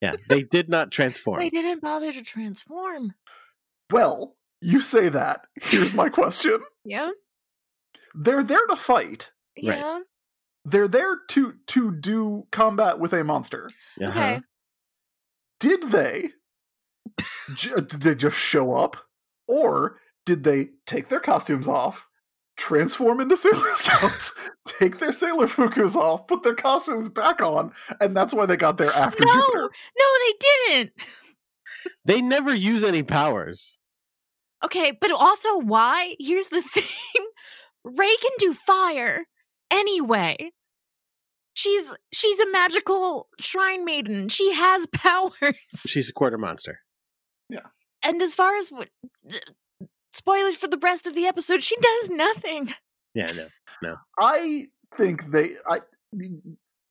B: Yeah, they did not transform.
D: they didn't bother to transform.
C: Well, you say that. Here's my question: (laughs)
D: Yeah.
C: They're there to fight.
B: Right.
D: Yeah.
C: They're there to to do combat with a monster.
B: Uh-huh.
D: Okay.
C: did they j- did they just show up or did they take their costumes off transform into sailor (laughs) scouts take their sailor fukus off put their costumes back on and that's why they got there after
D: no,
C: jupiter
D: no, they didn't.
B: They never use any powers.
D: Okay, but also why? Here's the (laughs) thing: Rei can do fire anyway. She's she's a magical shrine maiden. She has (laughs) powers.
B: She's a quarter monster. Yeah.
D: And as far as what spoilers for the rest of the episode, she does nothing.
B: Yeah, no. No.
C: I think they i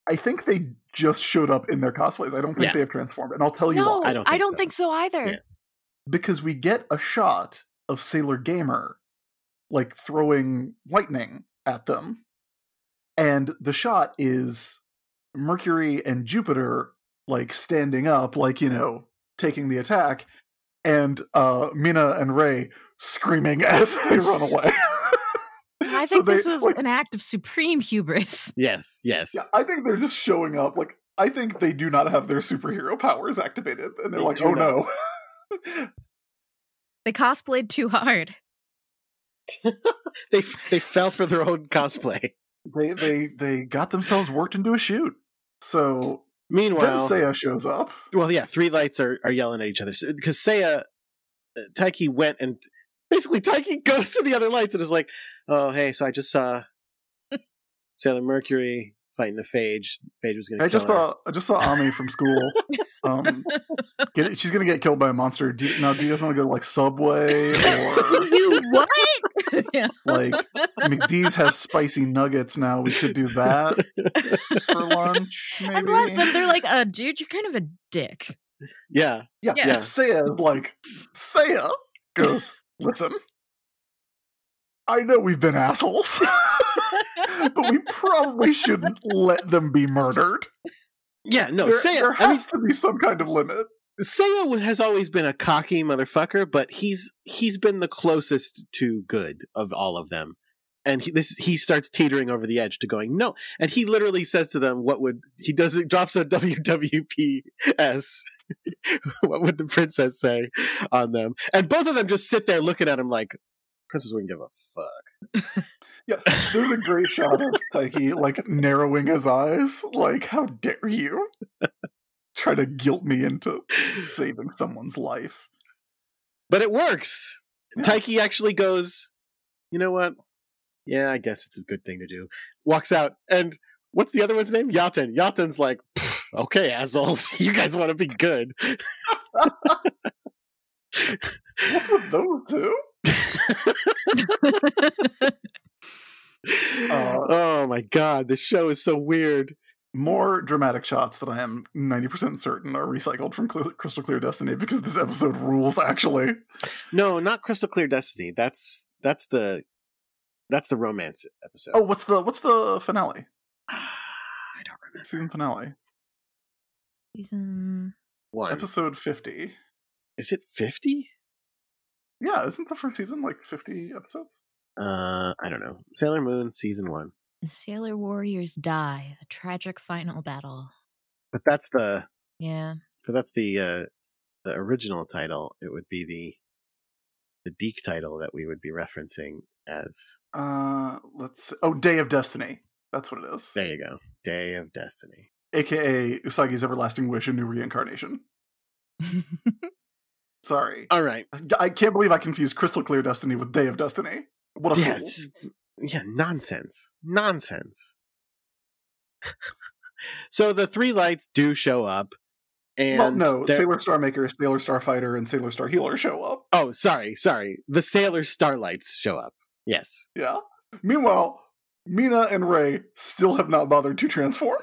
C: i think they just showed up in their cosplays i don't think
B: Yeah.
C: they have transformed and i'll tell you
D: no,
C: why
B: I don't think so.
D: think so either.
B: Yeah.
C: because we get a shot of Sailor Gamer like throwing lightning at them. And the shot is Mercury and Jupiter like standing up, like, you know, taking the attack, and uh Mina and Rei screaming (laughs) as they run away.
D: I (laughs)
C: So
D: think
C: they,
D: this was
C: like,
D: an act of supreme hubris. (laughs)
B: Yes, yes.
C: yeah, I think they're just showing up. Like, I think they do not have their superhero powers activated, and they're
B: They
C: like, "Oh
B: not.
C: no!"
D: They cosplayed too hard.
B: they they fell for their own cosplay.
C: they they they got themselves worked into a shoot. So then
B: Meanwhile,
C: Seiya shows up.
B: well, yeah, three lights are, are yelling at each other because Seiya, uh, Taiki went and basically Taiki (laughs) goes to the other lights and is like, "Oh, hey, so I just saw (laughs) Sailor Mercury fighting the Phage. Phage was going to.
C: I just saw I just saw Ami from school. (laughs) Um, get, she's gonna get killed by a monster. Do you, now, do you guys want to go to like Subway or
D: you what? (laughs) yeah.
C: like McDee's has spicy nuggets now? We should do that (laughs) for lunch. Maybe.
D: And plus, then they're like, uh, dude, you're kind of a dick.
B: Yeah,
C: yeah,
D: Yeah.
C: yeah. Seiya is like Seiya goes. Listen, I know we've been assholes, (laughs) but we probably shouldn't let them be murdered.
B: yeah. No,
C: there,
B: Seiya.
C: there
B: I mean,
C: has to be some kind of limit.
B: Seiya has always been a cocky motherfucker, but he's he's been the closest to good of all of them. And he, this he starts teetering over the edge to going no, and he literally says to them, "What would he does? It drops a (laughs) WWPS. (laughs) what would the princess say on them?" And both of them just sit there looking at him like, "Princess wouldn't give a fuck." (laughs)
C: Yeah, there's a great shot of Taiki like narrowing his eyes. Like, how dare you try to guilt me into saving someone's life?
B: But it works.
C: Yeah.
B: Taiki actually goes, "You know what? Yeah, I guess it's a good thing to do." Walks out, and what's the other one's name? Yaten. Yaten's like, "Okay, assholes, (laughs) you guys want to be good."
C: What's with those two? Uh, (laughs) (laughs)
B: oh my god, this show is so weird.
C: More dramatic shots that I am 90% certain are recycled from Cl- Crystal Clear Destiny because this episode rules, actually.
B: No, not Crystal Clear Destiny. That's that's the that's the romance episode.
C: Oh, what's the what's the finale? (sighs)
B: I don't remember.
C: Season finale.
D: Season.
B: One.
C: Episode 50.
B: Is it fifty?
C: Yeah, isn't the first season like 50 episodes?
B: Uh, I don't know. Sailor Moon season one.
D: The Sailor Warriors die. The tragic final battle.
B: But that's the
D: Yeah.
B: So that's the uh, the original title. It would be the the DiC title that we would be referencing as.
C: Uh, let's. Oh, Day of Destiny. That's what it is.
B: There you go, Day of Destiny.
C: AKA Usagi's Everlasting Wish, a new reincarnation. (laughs) Sorry.
B: All right,
C: I can't believe I confused Crystal Clear Destiny with Day of Destiny. What a
B: yeah,
C: fool.
B: It's- yeah, nonsense, nonsense. (laughs) so the three lights do show up, and
C: well, no,
B: they're-
C: Sailor Star Maker, Sailor Star Fighter, and Sailor Star Healer show up.
B: oh, sorry, sorry, the Sailor Starlights show up. Yes,
C: Yeah. Meanwhile, Mina and Rei still have not bothered to transform.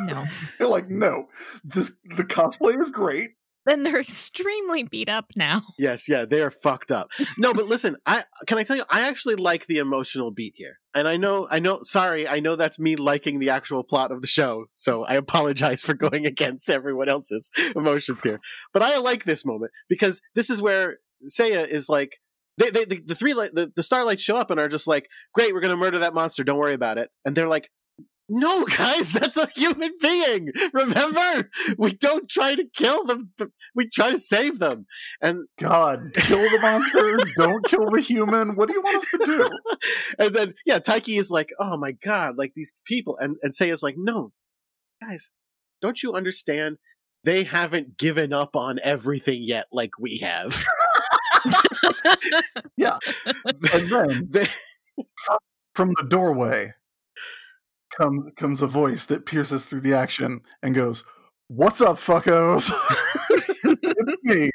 D: no. (laughs)
C: They're like, no, this the cosplay is great.
D: Then they're (laughs) extremely beat up now. (laughs)
B: Yes, yeah, they are fucked up. No, but listen, I can I tell you, I actually like the emotional beat here, and I know, I know. Sorry, I know that's me liking the actual plot of the show, so I apologize for (laughs) going against everyone else's emotions here. But I like this moment because this is where Seiya is like, they, they, the, the three, the, the starlights show up and are just like, great, we're gonna murder that monster. Don't worry about it. And they're like, no, (laughs) guys, that's a human being. Remember, we don't try to kill them. We try to save them. And
C: God, kill the monster, (laughs) don't kill the human. What do you want us to do? (laughs)
B: and then yeah, Taiki is like, "Oh my god, like these people," and and Say Seiya's like, "No, guys, don't you understand? They haven't given up on everything yet, like we have."
C: Yeah. And then
B: They-
C: from the doorway comes comes a voice that pierces through the action and goes, "What's up, fuckos? (laughs) it's me.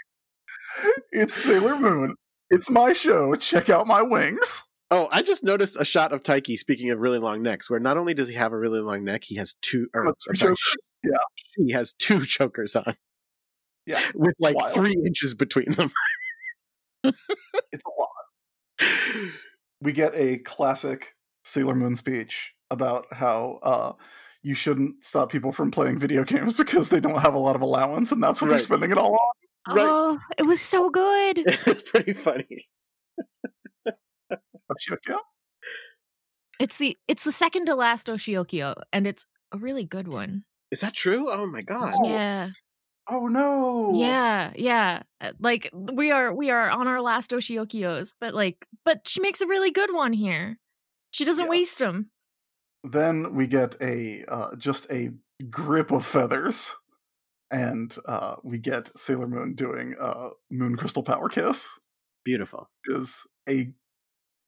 C: It's Sailor Moon. It's my show. Check out my wings."
B: oh, I just noticed a shot of Taiki. Speaking of really long necks, where not only does he have a really long neck, he has two. Or, sorry, (laughs)
C: yeah,
B: he has two chokers on.
C: Yeah. (laughs)
B: with like
C: Wild.
B: three inches between them.
C: it's a lot. We get a classic Sailor Moon speech about how uh, you shouldn't stop people from playing video games (laughs) because they don't have a lot of allowance, and that's what they're spending it all on.
B: Right.
D: Oh, it was so good. (laughs)
B: it's pretty funny.
C: Oshiokia?
D: It's the it's the second to last Oshioki, and it's a really good one.
B: Is that true? Oh my god!
C: Oh.
D: Yeah,
C: Oh no!
D: yeah, yeah. Uh, Like we are we are on our last Oshiokis, but like, but she makes a really good one here. She doesn't
C: Yeah.
D: waste them.
C: Then we get a uh, just a grip of feathers, and uh, we get Sailor Moon doing uh, Moon Crystal Power Kiss.
B: Beautiful.
C: Is a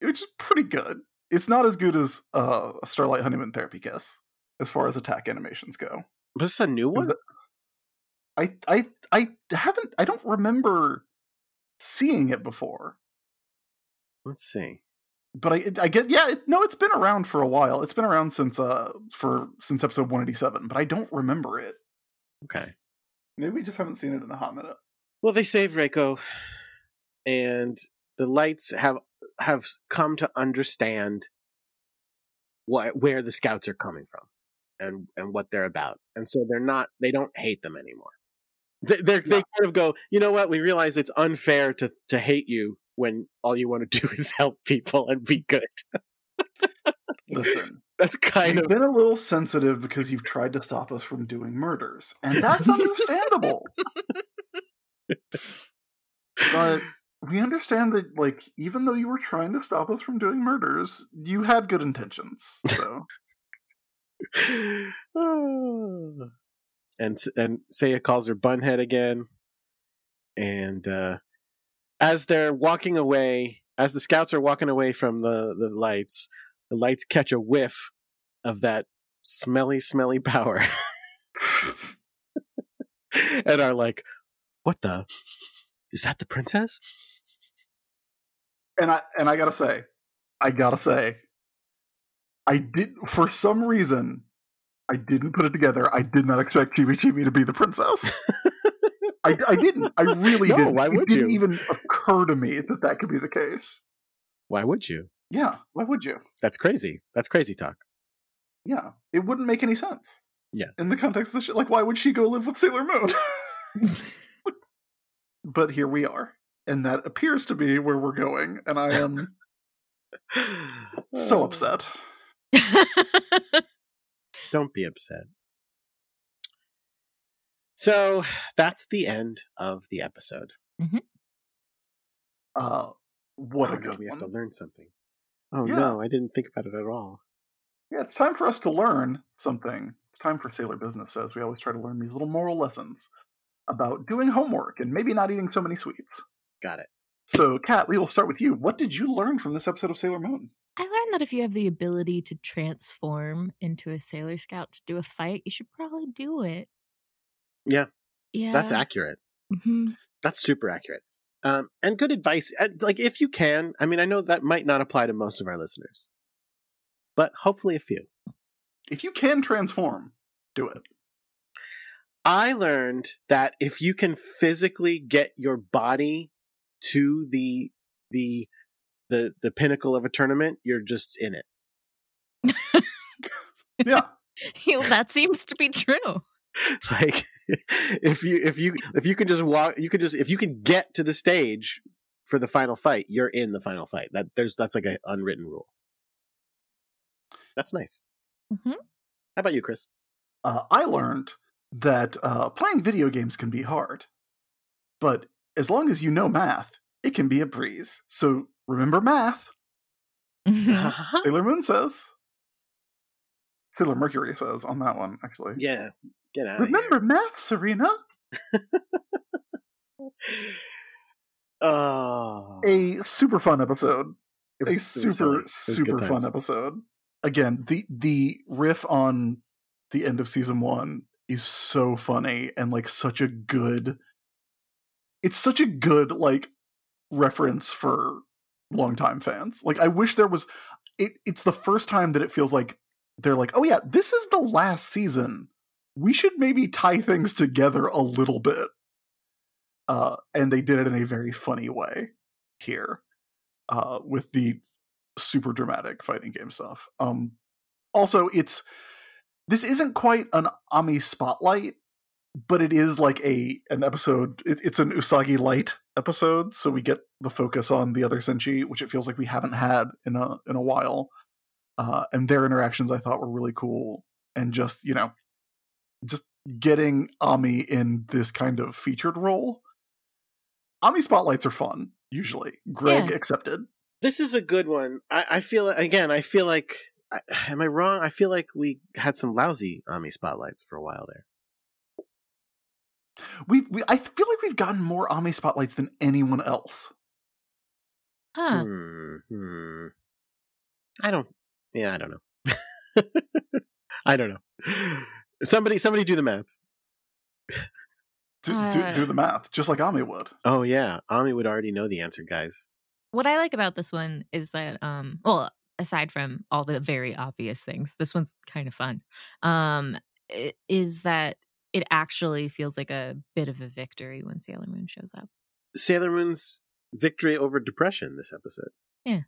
C: which is pretty good. It's not as good as uh, Starlight Honeymoon Therapy Kiss as far as attack animations go.
B: Was this a new one?
C: The, I I I haven't I don't remember seeing it before.
B: Let's see.
C: But I I get yeah it, no it's been around for a while. It's been around since uh for since episode 187, but I don't remember it.
B: Okay.
C: Maybe we just haven't seen it in a hot minute.
B: Well, they saved Reiko, and the lights have have come to understand what where the scouts are coming from and and what they're about, and so they're not they don't hate them anymore. They they they kind of go, you know what? We realize it's unfair to to hate you when all you want to (laughs) do is help people and be good.
C: Listen, (laughs)
B: that's kind
C: you've
B: of
C: been a little sensitive because you've tried to stop us from doing murders, and that's understandable. but we understand that, like, even though you were trying to stop us from doing murders, you had good intentions. So, (sighs)
B: and and Seiya calls her bunhead again, and uh, as they're walking away, as the scouts are walking away from the the lights, the lights catch a whiff of that smelly, smelly power, (laughs) and are like, "What the? Is that the princess?"
C: and I and I gotta say, I gotta say, I did for some reason, I didn't put it together. I did not expect Chibi Chibi to be the princess. (laughs) I, I didn't. I really (laughs)
B: No,
C: didn't.
B: why would
C: it
B: would
C: didn't even occur to me that that could be the case.
B: Why would you?
C: Yeah, why would you?
B: That's crazy. That's crazy talk.
C: Yeah, it wouldn't make any sense.
B: Yeah.
C: in the context of the shit, like why would she go live with Sailor Moon? (laughs) but here we are, and that appears to be where we're going, and I am (laughs) so
B: Uh,
C: upset.
B: Don't be upset. So that's the end of the episode.
C: Uh, what
B: Oh,
C: a
B: no,
C: good
B: we have to learn something. Oh
C: Yeah.
B: no, I didn't think about it at all.
C: Yeah, it's time for us to learn something. It's time for Sailor Business Says. We always try to learn these little moral lessons about doing homework and maybe not eating so many sweets.
B: Got it.
C: So, Kat, we will start with you. What did you learn from this episode of Sailor Moon?
D: I learned that if you have the ability to transform into a Sailor Scout to do a fight, you should probably do it.
B: Yeah,
D: Yeah.
B: That's accurate.
D: hmm
B: That's super accurate. Um, and good advice. Uh, Like if you can, I mean, I know that might not apply to most of our listeners, but hopefully a few.
C: If you can transform, do it.
B: I learned that if you can physically get your body to the the the the pinnacle of a tournament, you're just in it. (laughs)
C: Yeah.
D: that seems to be true. (laughs)
B: Like (laughs) if you if you if you can just walk, you can just if you can get to the stage for the final fight, you're in the final fight. That there's that's like an unwritten rule. That's nice.
D: Mm-hmm.
B: How about you, Chris?
C: Uh, I learned that uh, playing video games can be hard, but as long as you know math, it can be a breeze. So remember math. (laughs) Sailor Moon says. Sailor Mercury says on that one, actually.
B: yeah, get out
C: Remember math, Serena? (laughs)
B: Oh,
C: A super fun episode.
B: it
C: A
B: was- silly.
C: super, super fun
B: times.
C: episode. Again, the the riff on the end of season one is so funny and like such a good it's such a good like reference for longtime fans. Like I wish there was it it's the first time that it feels like they're like, oh yeah, this is the last season. We should maybe tie things together a little bit. Uh, and they did it in a very funny way here uh, with the super dramatic fighting game stuff. Um, also, it's this isn't quite an Ami spotlight, but it is like a an episode. It, it's an Usagi light episode, so we get the focus on the other Senshi, which it feels like we haven't had in a in a while. Uh, and their interactions, I thought, were really cool, and just you know, just getting Ami in this kind of featured role. Ami spotlights are fun usually. Greg
D: Yeah.
C: accepted.
B: This is a good one. I, I feel again. I feel like I, (sighs) am I wrong? I feel like we had some lousy Ami spotlights for a while there.
C: We, we I feel like we've gotten more Ami spotlights than anyone else.
D: Huh.
B: Hmm, hmm. I don't. Yeah, I don't know. (laughs) I don't know. Somebody, somebody, do the math.
C: Do, do, do
D: Uh.
C: the math, just like Ami would.
B: Oh yeah, Ami would already know the answer, guys.
D: What I like about this one is that, um, well, aside from all the very obvious things, this one's kind of fun. Um, is that it actually feels like a bit of a victory when Sailor Moon shows up.
B: Sailor Moon's victory over depression this episode.
D: Yeah.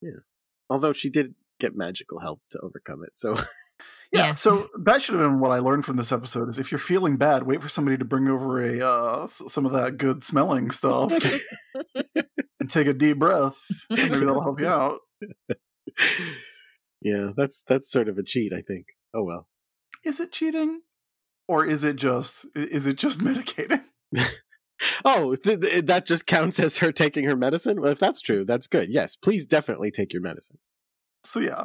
B: Yeah. Although she did get magical help to overcome it, so (laughs)
C: Yeah,
D: Yeah.
C: so that should have been what I learned from this episode is if you're feeling bad, wait for somebody to bring over a uh, some of that good smelling stuff (laughs) and take a deep breath. Maybe that'll help you out. (laughs)
B: yeah, that's that's sort of a cheat, I think. Oh well.
C: Is it cheating? Or is it just is it just medicating?
B: Oh, th- th- that just counts as her taking her medicine. Well, if that's true, that's good. Yes, please definitely take your medicine.
C: So yeah.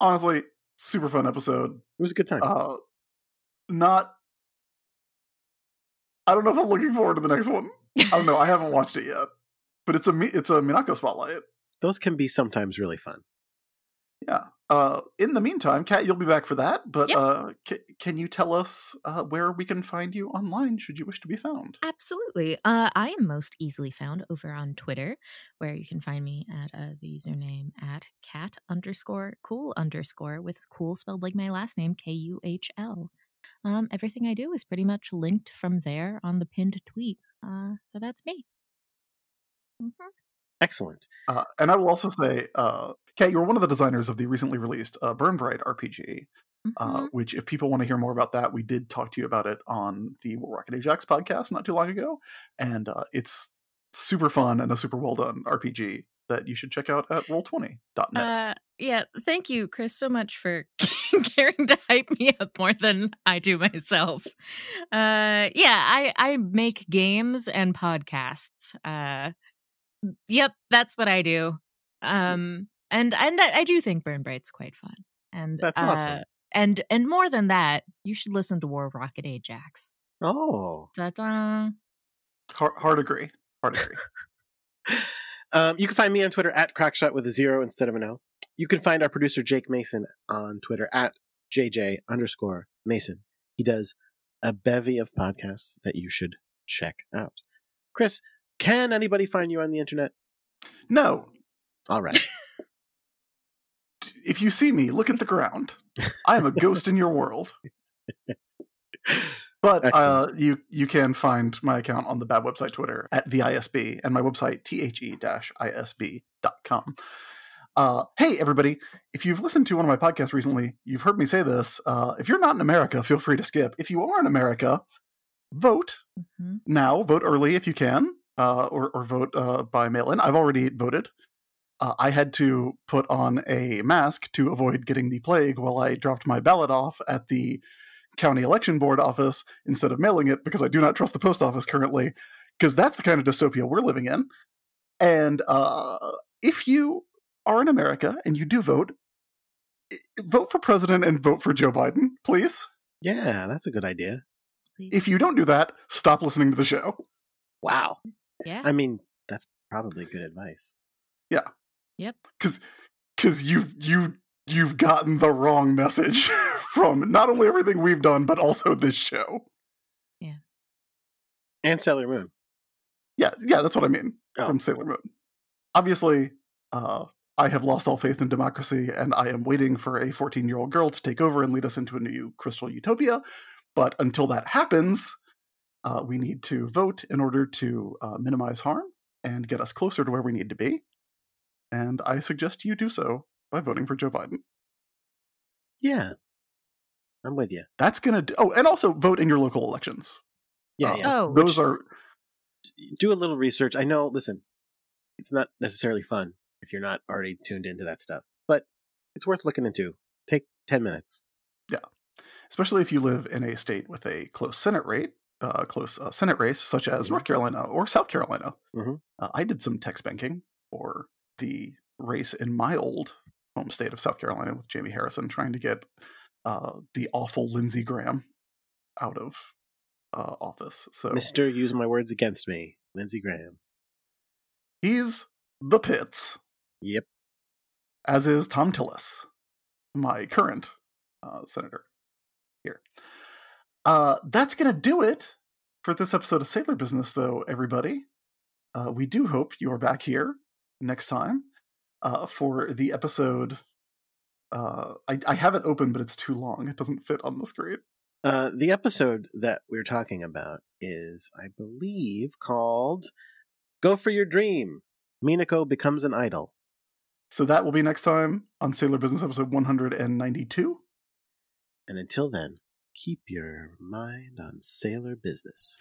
C: Honestly, super fun episode.
B: It was a good time.
C: Uh not I don't know if I'm looking forward to the next one. I don't know. I haven't watched it yet. But it's a it's a Minako spotlight.
B: Those can be sometimes really fun.
C: Yeah. Uh, in the meantime, Kat, you'll be back for that. But
D: Yep.
C: uh, ca- can you tell us uh, where we can find you online should you wish to be found?
D: Absolutely. Uh, I am most easily found over on Twitter, where you can find me at uh, the username at cat underscore cool underscore with cool spelled like my last name, K U H L. Um, everything I do is pretty much linked from there on the pinned tweet. Uh, so that's me. Mhm.
B: Excellent.
C: Uh, and I will also say, uh, Kat, you were one of the designers of the recently released uh, Burn Bright RPG. Uh,
D: Mhm.
C: which, if people want to hear more about that, we did talk to you about it on the Rocket Ajax podcast not too long ago, and uh, it's super fun and a super well done RPG that you should check out at roll20.net.
D: Uh, yeah, thank you, Chris, so much for (laughs) caring to hype me up more than I do myself. Uh, yeah, I I make games and podcasts. Uh, yep, that's what I do. Um, and and I, I do think Burn Bright's quite fun. And
B: That's
D: uh,
B: awesome.
D: And and more than that, you should listen to War Rocket Ajax.
B: Oh.
D: Ta-da.
C: hard, hard agree. Hard agree. (laughs)
B: Um, you can find me on Twitter at crackshot with a zero instead of an L. You can find our producer Jake Mason on Twitter at JJ underscore Mason. He does a bevy of podcasts that you should check out. Chris, can anybody find you on the internet?
C: no,
B: All right. (laughs)
C: if you see me, look at the ground. I am a ghost in your world. But uh, you you can find my account on the Bad Website Twitter at the ISB and my website the-isb.com. Uh, hey everybody! If you've listened to one of my podcasts recently, you've heard me say this. Uh, if you're not in America, feel free to skip. If you are in America, vote
D: Mhm.
C: now. Vote early if you can, uh, or or vote uh, by mail-in. I've already voted. Uh, I had to put on a mask to avoid getting the plague while I dropped my ballot off at the county election board office instead of mailing it because I do not trust the post office currently because that's the kind of dystopia we're living in. And uh, if you are in America and you do vote, vote for president and vote for Joe Biden, please.
B: yeah, that's a good idea.
C: If you don't do that, stop listening to the show.
B: Wow.
D: Yeah.
B: I mean, that's probably good advice. Yeah. Yep.
C: because because you've you you've gotten the wrong message (laughs) from not only everything we've done but also this show Yeah.
B: And Sailor Moon.
C: yeah yeah that's what i mean
B: Oh.
C: from sailor moon obviously uh i have lost all faith in democracy and i am waiting for a 14 year old girl to take over and lead us into a new crystal utopia but until that happens uh, we need to vote in order to uh, minimize harm and get us closer to where we need to be and i suggest you do so by voting for joe biden
B: Yeah. I'm with you.
C: That's gonna do. Oh, and also vote in your local elections.
B: Yeah,
C: Uh,
B: yeah.
D: Oh,
C: those
B: which-
C: are
B: do a little research. I know, listen, it's not necessarily fun if you're not already tuned into that stuff, but it's worth looking into. Take 10 minutes. Yeah.
C: Especially if you live in a state with a close Senate rate, uh, close uh, Senate race, such as
B: Mhm.
C: North Carolina or South Carolina.
B: Mhm.
C: Uh, I did some text banking for the race in my old home state of South Carolina with Jamie Harrison trying to get uh, the awful Lindsey Graham out of uh, office. So
B: Mister, use my words against me, Lindsey Graham.
C: he's the pits,
B: Yep.
C: as is Thom Tillis, my current uh, senator here. Uh, that's going to do it for this episode of Sailor Business, though, everybody. Uh, we do hope you are back here next time uh, for the episode. Uh, I, I have it open, but it's too long. It doesn't fit on the screen.
B: Uh, the episode that we're talking about is, I believe, called "Go for Your Dream." Minako becomes an idol.
C: So that will be next time on Sailor Business episode 192.
B: And until then, keep your mind on sailor business.